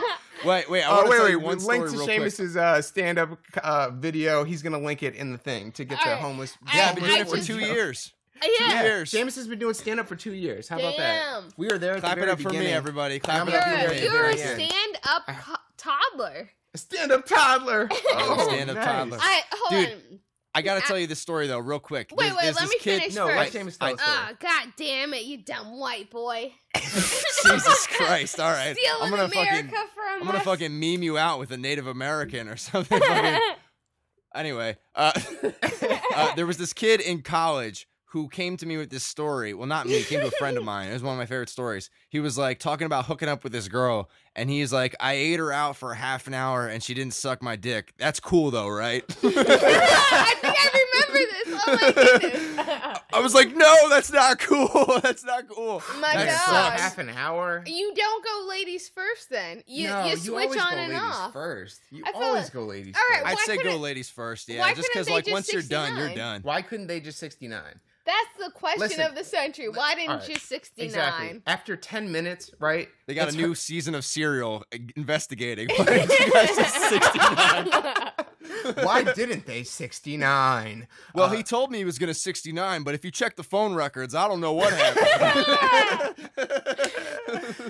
Wait, wait. I Oh want to wait, tell wait. you one story link to real. Seamus's uh, stand-up uh, video. He's gonna link it in the thing to get the homeless. I- Yeah, I've been doing it for just- two years. yeah. years. Seamus has been doing stand-up for two years. How about that? We were there. At Clap the it very up for me, beginning. everybody. I'm Clap it up for You're, me. you're a stand-up co- toddler. Stand-up toddler. Oh, stand-up nice. toddler. I hold Dude, on. I gotta tell you this story though, real quick. Wait, There's- wait, there's let me kid- finish No, first. let Seamus tell I- a story. Ah, god damn it, you dumb white boy. Jesus Christ! All right, Stealing I'm gonna America fucking, I'm gonna fucking meme you out with a Native American or something. Anyway, uh, uh, there was this kid in college who came to me with this story. Well, not me. He came to a friend of mine. It was one of my favorite stories. He was like talking about hooking up with this girl, and he's like, "I ate her out for half an hour, and she didn't suck my dick. That's cool, though, right?" I think I remember this. Oh my goodness. I was like, "No, that's not cool. that's not cool." My That That's God. half an hour. You don't go ladies first then. You no, you switch always on go and ladies off. first. You I feel always like- go ladies All right, first. I'd Why say go couldn't- ladies first. Yeah, just because they like just once you're done, you're 69? done. Why couldn't they just 69? That's the question Listen, of the century. Why didn't all right, you 69? Exactly. After 10 minutes, right? They got it's a new season of Serial investigating. Why did you guys say 69? Why didn't they 69? Well, Uh, he told me he was gonna 69, but if you check the phone records, I don't know what happened.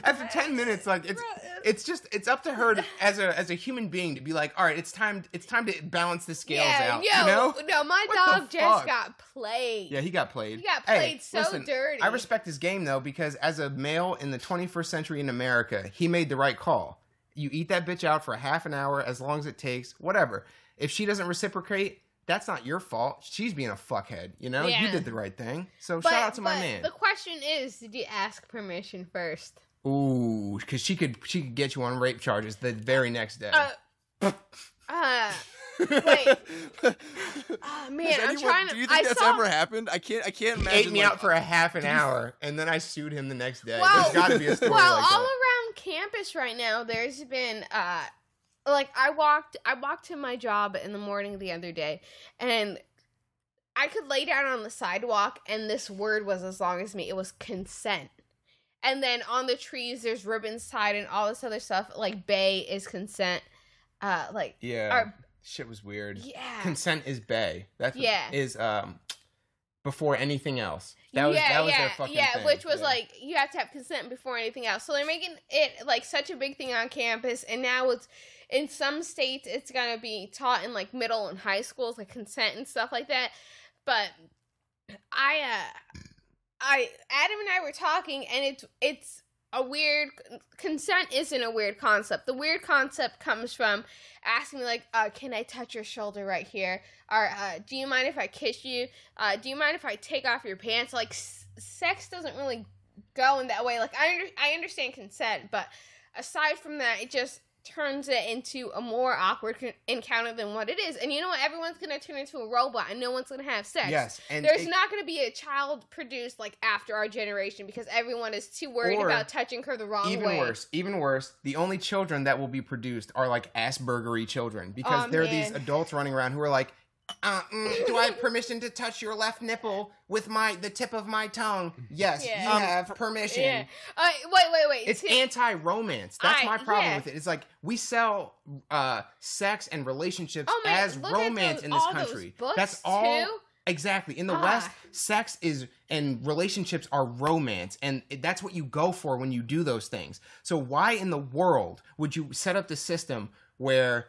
after 10 minutes like it's it's just it's up to her to, as a as a human being to be like all right it's time it's time to balance the scales yeah, out yo, you know? no, my What dog just got played. yeah he got played. He got Hey, played so listen, dirty. i respect his game though because as a male in the 21st century in america he made the right call. You eat that bitch out for a half an hour as long as it takes whatever. If she doesn't reciprocate that's not your fault. She's being a fuckhead you know? You did the right thing. So But, shout out to my man. The question is, did you ask permission first? Ooh because she could she could get you on rape charges the very next day Uh, uh, wait. Oh, man, Has I'm trying to. do you think I that's saw, ever happened? I can't. I can't He imagine. ate me like, out for a half an hour, and then I sued him the next day. Well, There's got to be a story well, like all around campus right now, there's been uh, like I walked, I walked to my job in the morning the other day, and I could lay down on the sidewalk, and this word was as long as me. It was consent. And then on the trees, there's ribbons tied and all this other stuff. Like bay is consent. Uh, like yeah, our- shit was weird. yeah. Consent is bay. That's Yeah. is um before anything else. That was yeah, that was yeah, their fucking yeah, thing. which was Yeah. like you have to have consent before anything else. So they're making it like such a big thing on campus, and now it's in some states it's gonna be taught in like middle and high schools, like consent and stuff like that. But I, uh, I Adam and I were talking, and it's it's a weird consent isn't a weird concept. The weird concept comes from asking me like, uh, "Can I touch your shoulder right here?" Or uh, "Do you mind if I kiss you?" Uh, "Do you mind if I take off your pants?" Like, s- sex doesn't really go in that way. Like, I under- I understand consent, but aside from that, it just turns it into a more awkward encounter than what it is. And you know what? Everyone's gonna turn into a robot, and no one's gonna have sex. yes, and There's it- not going to be a child produced like after our generation because everyone is too worried about touching her the wrong even way. Even worse, even worse. The only children that will be produced are like Aspergery children because Aw, there are these adults running around who are like, uh, mm, "Do I have permission to touch your left nipple with my the tip of my tongue?" Yes, Yeah. you Um, have permission. Yeah. Uh, wait, wait, wait. It's See- anti-romance. That's I- my problem yeah. with it. It's like we sell uh, sex and relationships Oh, man, as romance those- in this country. That's all. too. Exactly. In the Ah. West, sex is and relationships are romance, and that's what you go for when you do those things. So why in the world would you set up the system where?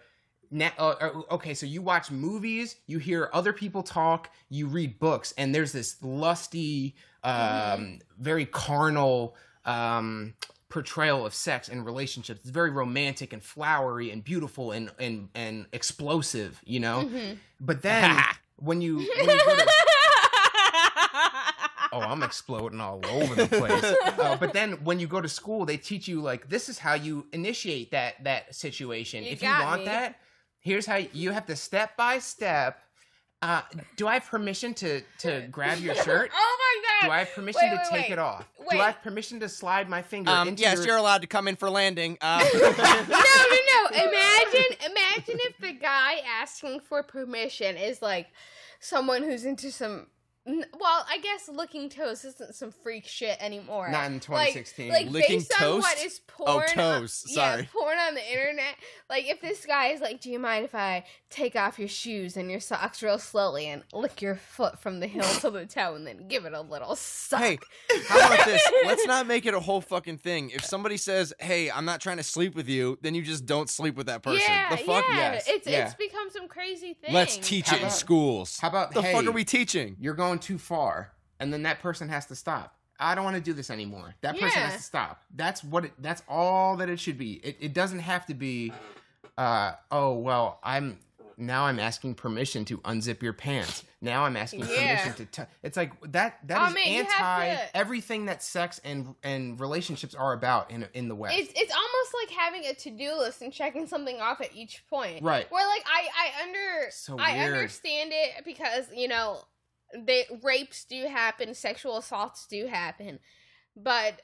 Na- uh, uh, okay, so you watch movies, you hear other people talk, you read books, and there's this lusty, um, very carnal um, portrayal of sex and relationships. It's very romantic and flowery and beautiful and and and explosive, you know. Mm-hmm. But then when you when you to oh, I'm exploding all over the place. Uh, but then when you go to school, they teach you like this is how you initiate that that situation. You if you want me. that, here's how you have to step by step. Uh, do I have permission to to grab your shirt? oh my god! Do. I have permission Wait, to wait, take wait. it off? Wait. Do I have permission to slide my finger Um, into yes, your... you're allowed to come in for landing. Uh, no, no, no. Imagine, imagine if the guy asking for permission is like someone who's into some. N- Well, I guess licking toes isn't some freak shit anymore. Not in Like- 2016. Like, Licking based on what toast? is Oh, porn. on- toes. yeah, porn on the internet. Like, if this guy is like, "Do you mind if I take off your shoes and your socks real slowly and lick your foot from the heel to the toe and then give it a little suck?" hey, how about this? Let's not make it a whole fucking thing. If somebody says, "Hey, I'm not trying to sleep with you," then you just don't sleep with that person. Yeah, the fuck? yeah. Yes, It's yeah. it's become some crazy thing. Let's teach How it in schools. How about the hey, fuck are we teaching? You're going too far, and then that person has to stop. I don't want to do this anymore. That person Yeah. has to stop. That's what. It, that's all that it should be. It, it doesn't have to be. Uh, oh well, I'm now. I'm asking permission to unzip your pants. Now I'm asking Yeah. permission to. T- it's like that. That Oh, is man, anti to- everything that sex and and relationships are about in in the West. It's it's almost like having a to do list and checking something off at each point. Right. Where like I I under So I understand it because you know they rapes do happen, sexual assaults do happen, but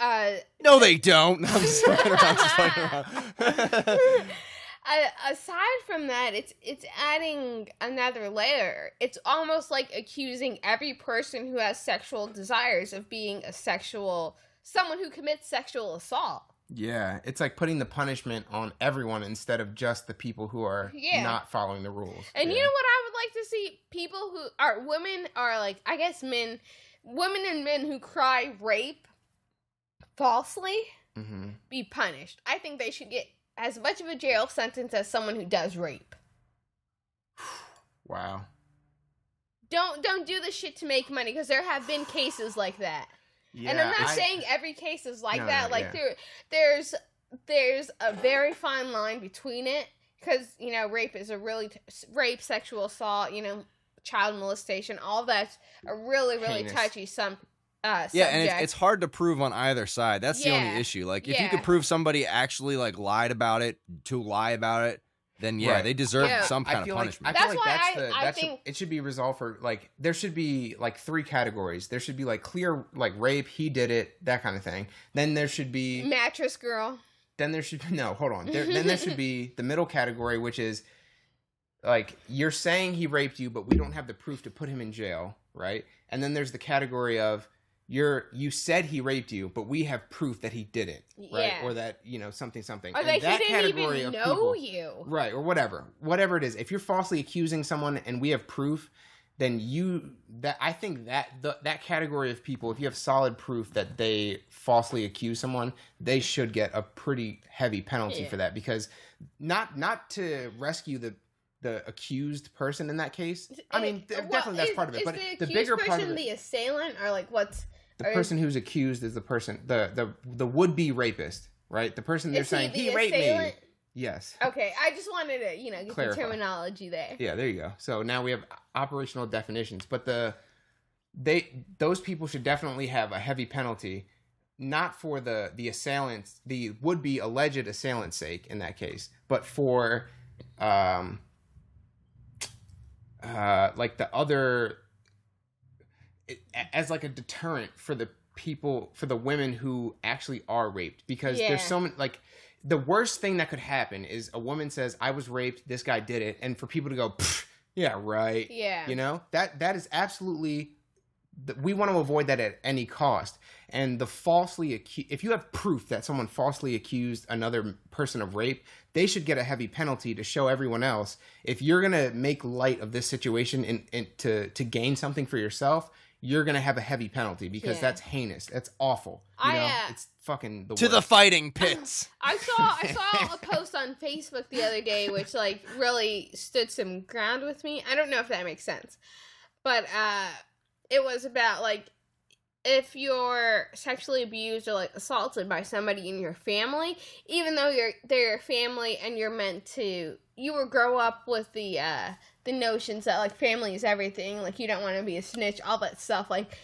uh No, they don't. I'm just fucking around, just fucking around. a- aside from that, it's it's adding another layer. It's almost like accusing every person who has sexual desires of being a sexual someone who commits sexual assault. Yeah, it's like putting the punishment on everyone instead of just the people who are Yeah. not following the rules. And you know what I would like to see? People who are women are like I guess men women and men who cry rape falsely Mhm. be punished. I think they should get as much of a jail sentence as someone who does rape. Wow. Don't don't do the shit to make money because there have been cases like that. Yeah, and I'm not I- saying every case is like No, that. no, like yeah. there there's there's a very fine line between it because you know rape is a really t- rape, sexual assault, you know, child molestation, all that's a really really Heinous. touchy some uh yeah, and it's, it's hard to prove on either side. That's the only issue. Like, if you could prove somebody actually like lied about it to lie about it, then yeah, Right. they deserve Yeah. some kind of feel like punishment. I feel That's like that's I- the I that should, think- it should be resolved for like there should be like three categories. There should be like clear like rape, he did it, that kind of thing. Then there should be mattress girl. then there should no hold on. There, then there should be the middle category, which is like you're saying he raped you, but we don't have the proof to put him in jail, right? And then there's the category of you're you said he raped you, but we have proof that he did it, right? Yeah. Or that you know something something. Or And that, that didn't category even of know people- you. Right, or whatever. Whatever it is. If you're falsely accusing someone and we have proof, then you that I think that the, that category of people, if you have solid proof that they falsely accuse someone, they should get a pretty heavy penalty Yeah. for that because not not to rescue the the accused person in that case. I mean, well, definitely that's is- part of it, but the, the, bigger part person of it, the assailant or like what's the or- person who's accused is the person the the the would be rapist, right? The person they're is he saying the he raped me. Yes. Okay, I just wanted to you know get Clarify. the terminology there. Yeah, there you go. So now we have operational definitions, but the they those people should definitely have a heavy penalty, not for the the assailants, the would be alleged assailant's sake in that case, but for um uh like the other as like a deterrent for the people for the women who actually are raped because Yeah. there's so many like the worst thing that could happen is a woman says I was raped this guy did it and for people to go yeah right Yeah. you know that that is absolutely we want to avoid that at any cost and the falsely acu- if you have proof that someone falsely accused another person of rape they should get a heavy penalty to show everyone else if you're gonna make light of this situation and, and to to gain something for yourself you're gonna have a heavy penalty because Yeah. that's heinous that's awful you I, know uh, it's fucking the To the fighting pits. I saw I saw a post on Facebook the other day which like really stood some ground with me. I don't know if that makes sense. But uh it was about like if you're sexually abused or like assaulted by somebody in your family, even though you're they're your family and you're meant to you will grow up with the uh the notions that like family is everything, like you don't want to be a snitch, all that stuff like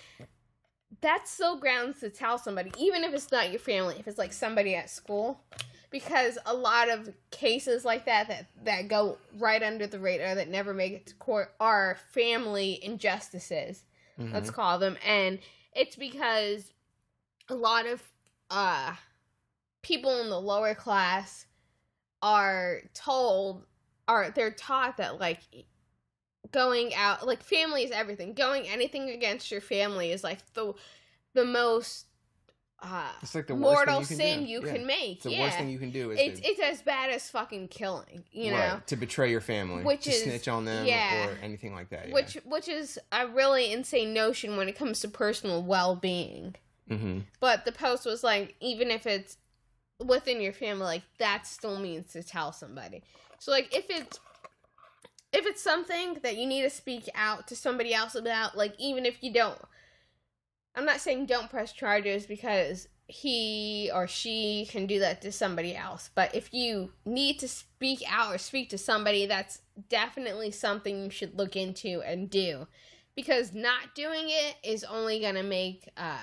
that's still grounds to tell somebody, even if it's not your family, if it's like somebody at school, because a lot of cases like that that that go right under the radar that never make it to court are family injustices. Mhm. Let's call them, and it's because a lot of uh people in the lower class are told are they're taught that like going out like family is everything. Going anything against your family is like the the most uh It's like the worst mortal thing you can sin you Yeah. can make. It's the yeah worst thing you can do is it's to, it's as bad as fucking killing you know? Right, to betray your family. Which to is- snitch on them yeah. or anything like that yeah. which which is a really insane notion when it comes to personal well-being. Mm-hmm. but the post was like even if it's within your family like that still means to tell somebody. So like if it's if it's something that you need to speak out to somebody else about like even if you don't i'm not saying don't press charges because he or she can do that to somebody else but if you need to speak out or speak to somebody that's definitely something you should look into and do because not doing it is only going to make uh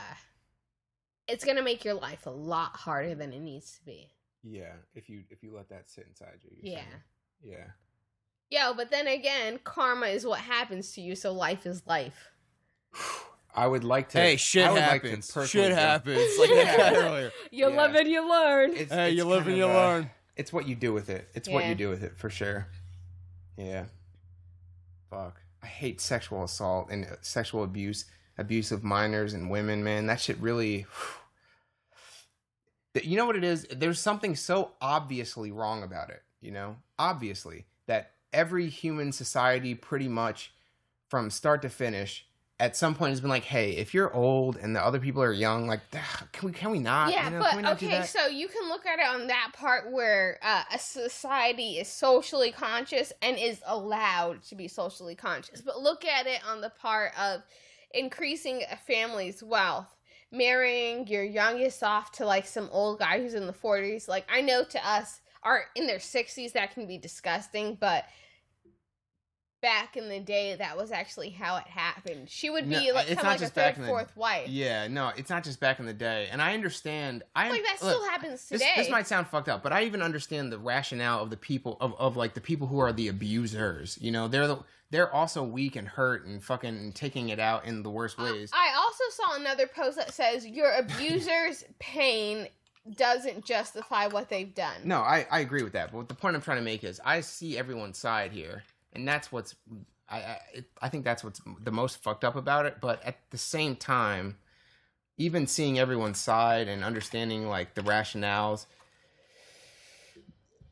it's gonna make your life a lot harder than it needs to be. Yeah, if you if you let that sit inside you. Yeah. saying. Yeah. Yo, but then again, karma is what happens to you, so life is life. I would like to. Hey, shit I would like happens. shit happens. Like that guy earlier. You Yeah. live and you learn. It's, Hey, it's you live and you of, uh, learn. It's what you do with it. It's what you do with it for sure. Yeah. Fuck. I hate sexual assault and uh, sexual abuse, abuse of minors and women. Man, that shit really. That- You know what it is? There's something so obviously wrong about it. You know, obviously that every human society, pretty much from start to finish, at some point has been like, "Hey, if you're old and the other people are young, like, can we can we not? yeah, you know, but not okay, so you can look at it on that part where uh, a society is socially conscious and is allowed to be socially conscious. But look at it on the part of increasing a family's wealth, marrying your youngest off to like some old guy who's in the 40s. Like, I know to us, are in their 60s, that can be disgusting, but back in the day, that was actually how it happened. She would be No, like, it's not like a just back third, in the- fourth wife. Yeah, no, it's not just back in the day, and I understand. I Like, that look, still happens This, today. this might sound fucked up, but I even understand the rationale of the people of, of like the people who are the abusers. You know, they're the they're also weak and hurt and fucking taking it out in the worst ways. I also saw another post that says your abuser's pain doesn't justify what they've done. no, I I agree with that, but the point I'm trying to make is I see everyone's side here, and that's what's I I, it, I think that's what's the most fucked up about it. But at the same time, even seeing everyone's side and understanding like the rationales,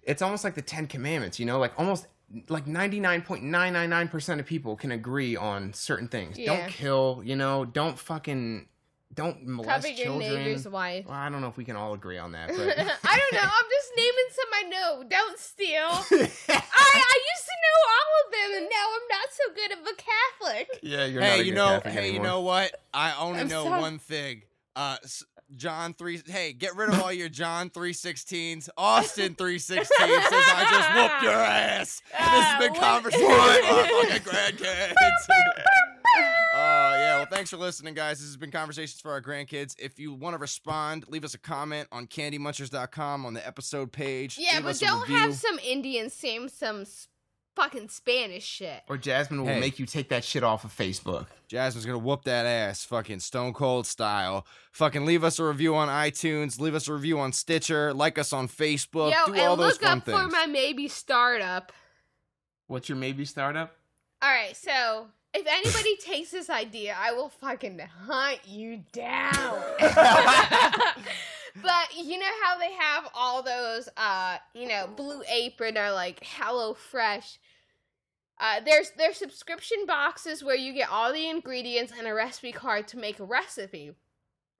it's almost like the Ten Commandments. You know, like almost like 99.999% of people can agree on certain things. Yeah. Don't kill, you know, don't fucking don't molest Cover your children. neighbor's wife. Well, I don't know if we can all agree on that, But... I don't know. I'm just naming some I know. Don't steal. I, I used to know all of them, and now I'm not so good of a Catholic. yeah, you're not hey, a you good know, Catholic hey, you know what? I only I'm know sorry. one thing. Uh, John three. Hey, get rid of all your John three sixteens. Austin three sixteen says I just whooped your ass. And this has been Ah, what- conversation with my fucking grandkids. Yeah, well thanks for listening, guys. This has been conversations for our grandkids. If you want to respond, leave us a comment on CandyMunchers.com on the episode page. Yeah, Leave but don't have some Indians saying some fucking Spanish shit. Or Jasmine will Hey. make you take that shit off of Facebook. Jasmine's gonna whoop that ass, fucking stone cold style. Fucking leave us a review on iTunes, leave us a review on Stitcher, like us on Facebook, Yo, do all those and those look fun up things. for my maybe startup. What's your maybe startup? All right, so if anybody takes this idea, I will fucking hunt you down. but you know how they have all those, uh, you know, Blue Apron or like Hello Fresh. Uh, there's there's subscription boxes where you get all the ingredients and a recipe card to make a recipe.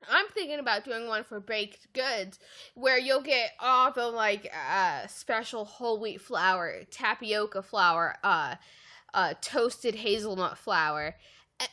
I'm thinking about doing one for baked goods where you'll get all the like uh special whole wheat flour, tapioca flour, uh uh toasted hazelnut flour uh,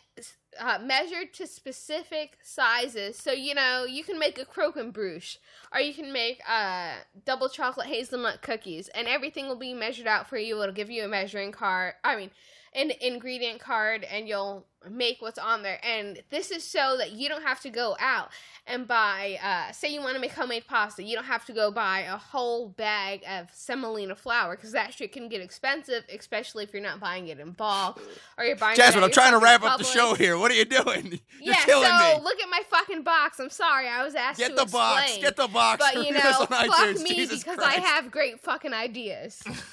uh, measured to specific sizes. So you know you can make a croquembouche, or you can make uh double chocolate hazelnut cookies, and everything will be measured out for you. It'll give you a measuring card. I mean, an ingredient card, and you'll make what's on there. And this is so that you don't have to go out and buy. Uh, say you want to make homemade pasta, you don't have to go buy a whole bag of semolina flour because that shit can get expensive, especially if you're not buying it in bulk or you're buying. Jasmine, I'm trying to wrap up the show here. What are you doing? You're yeah, killing so me. look at my fucking box. I'm sorry, I was asked Get to the box. Get the box. But you know, fuck iTunes. me Jesus because I have great fucking ideas.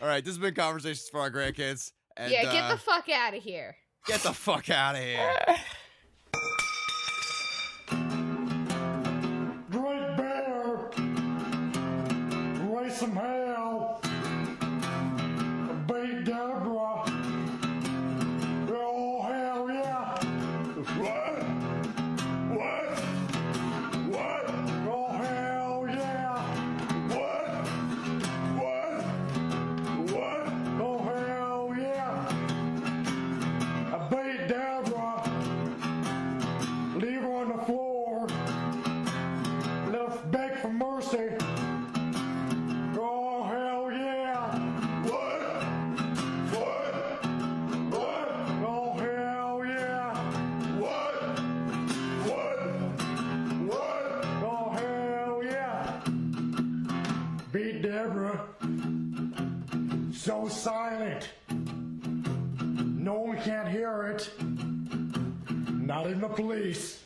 All right, this has been conversations for our grandkids. And, yeah, get uh, the fuck out of here. get the fuck out of here. Not even the police.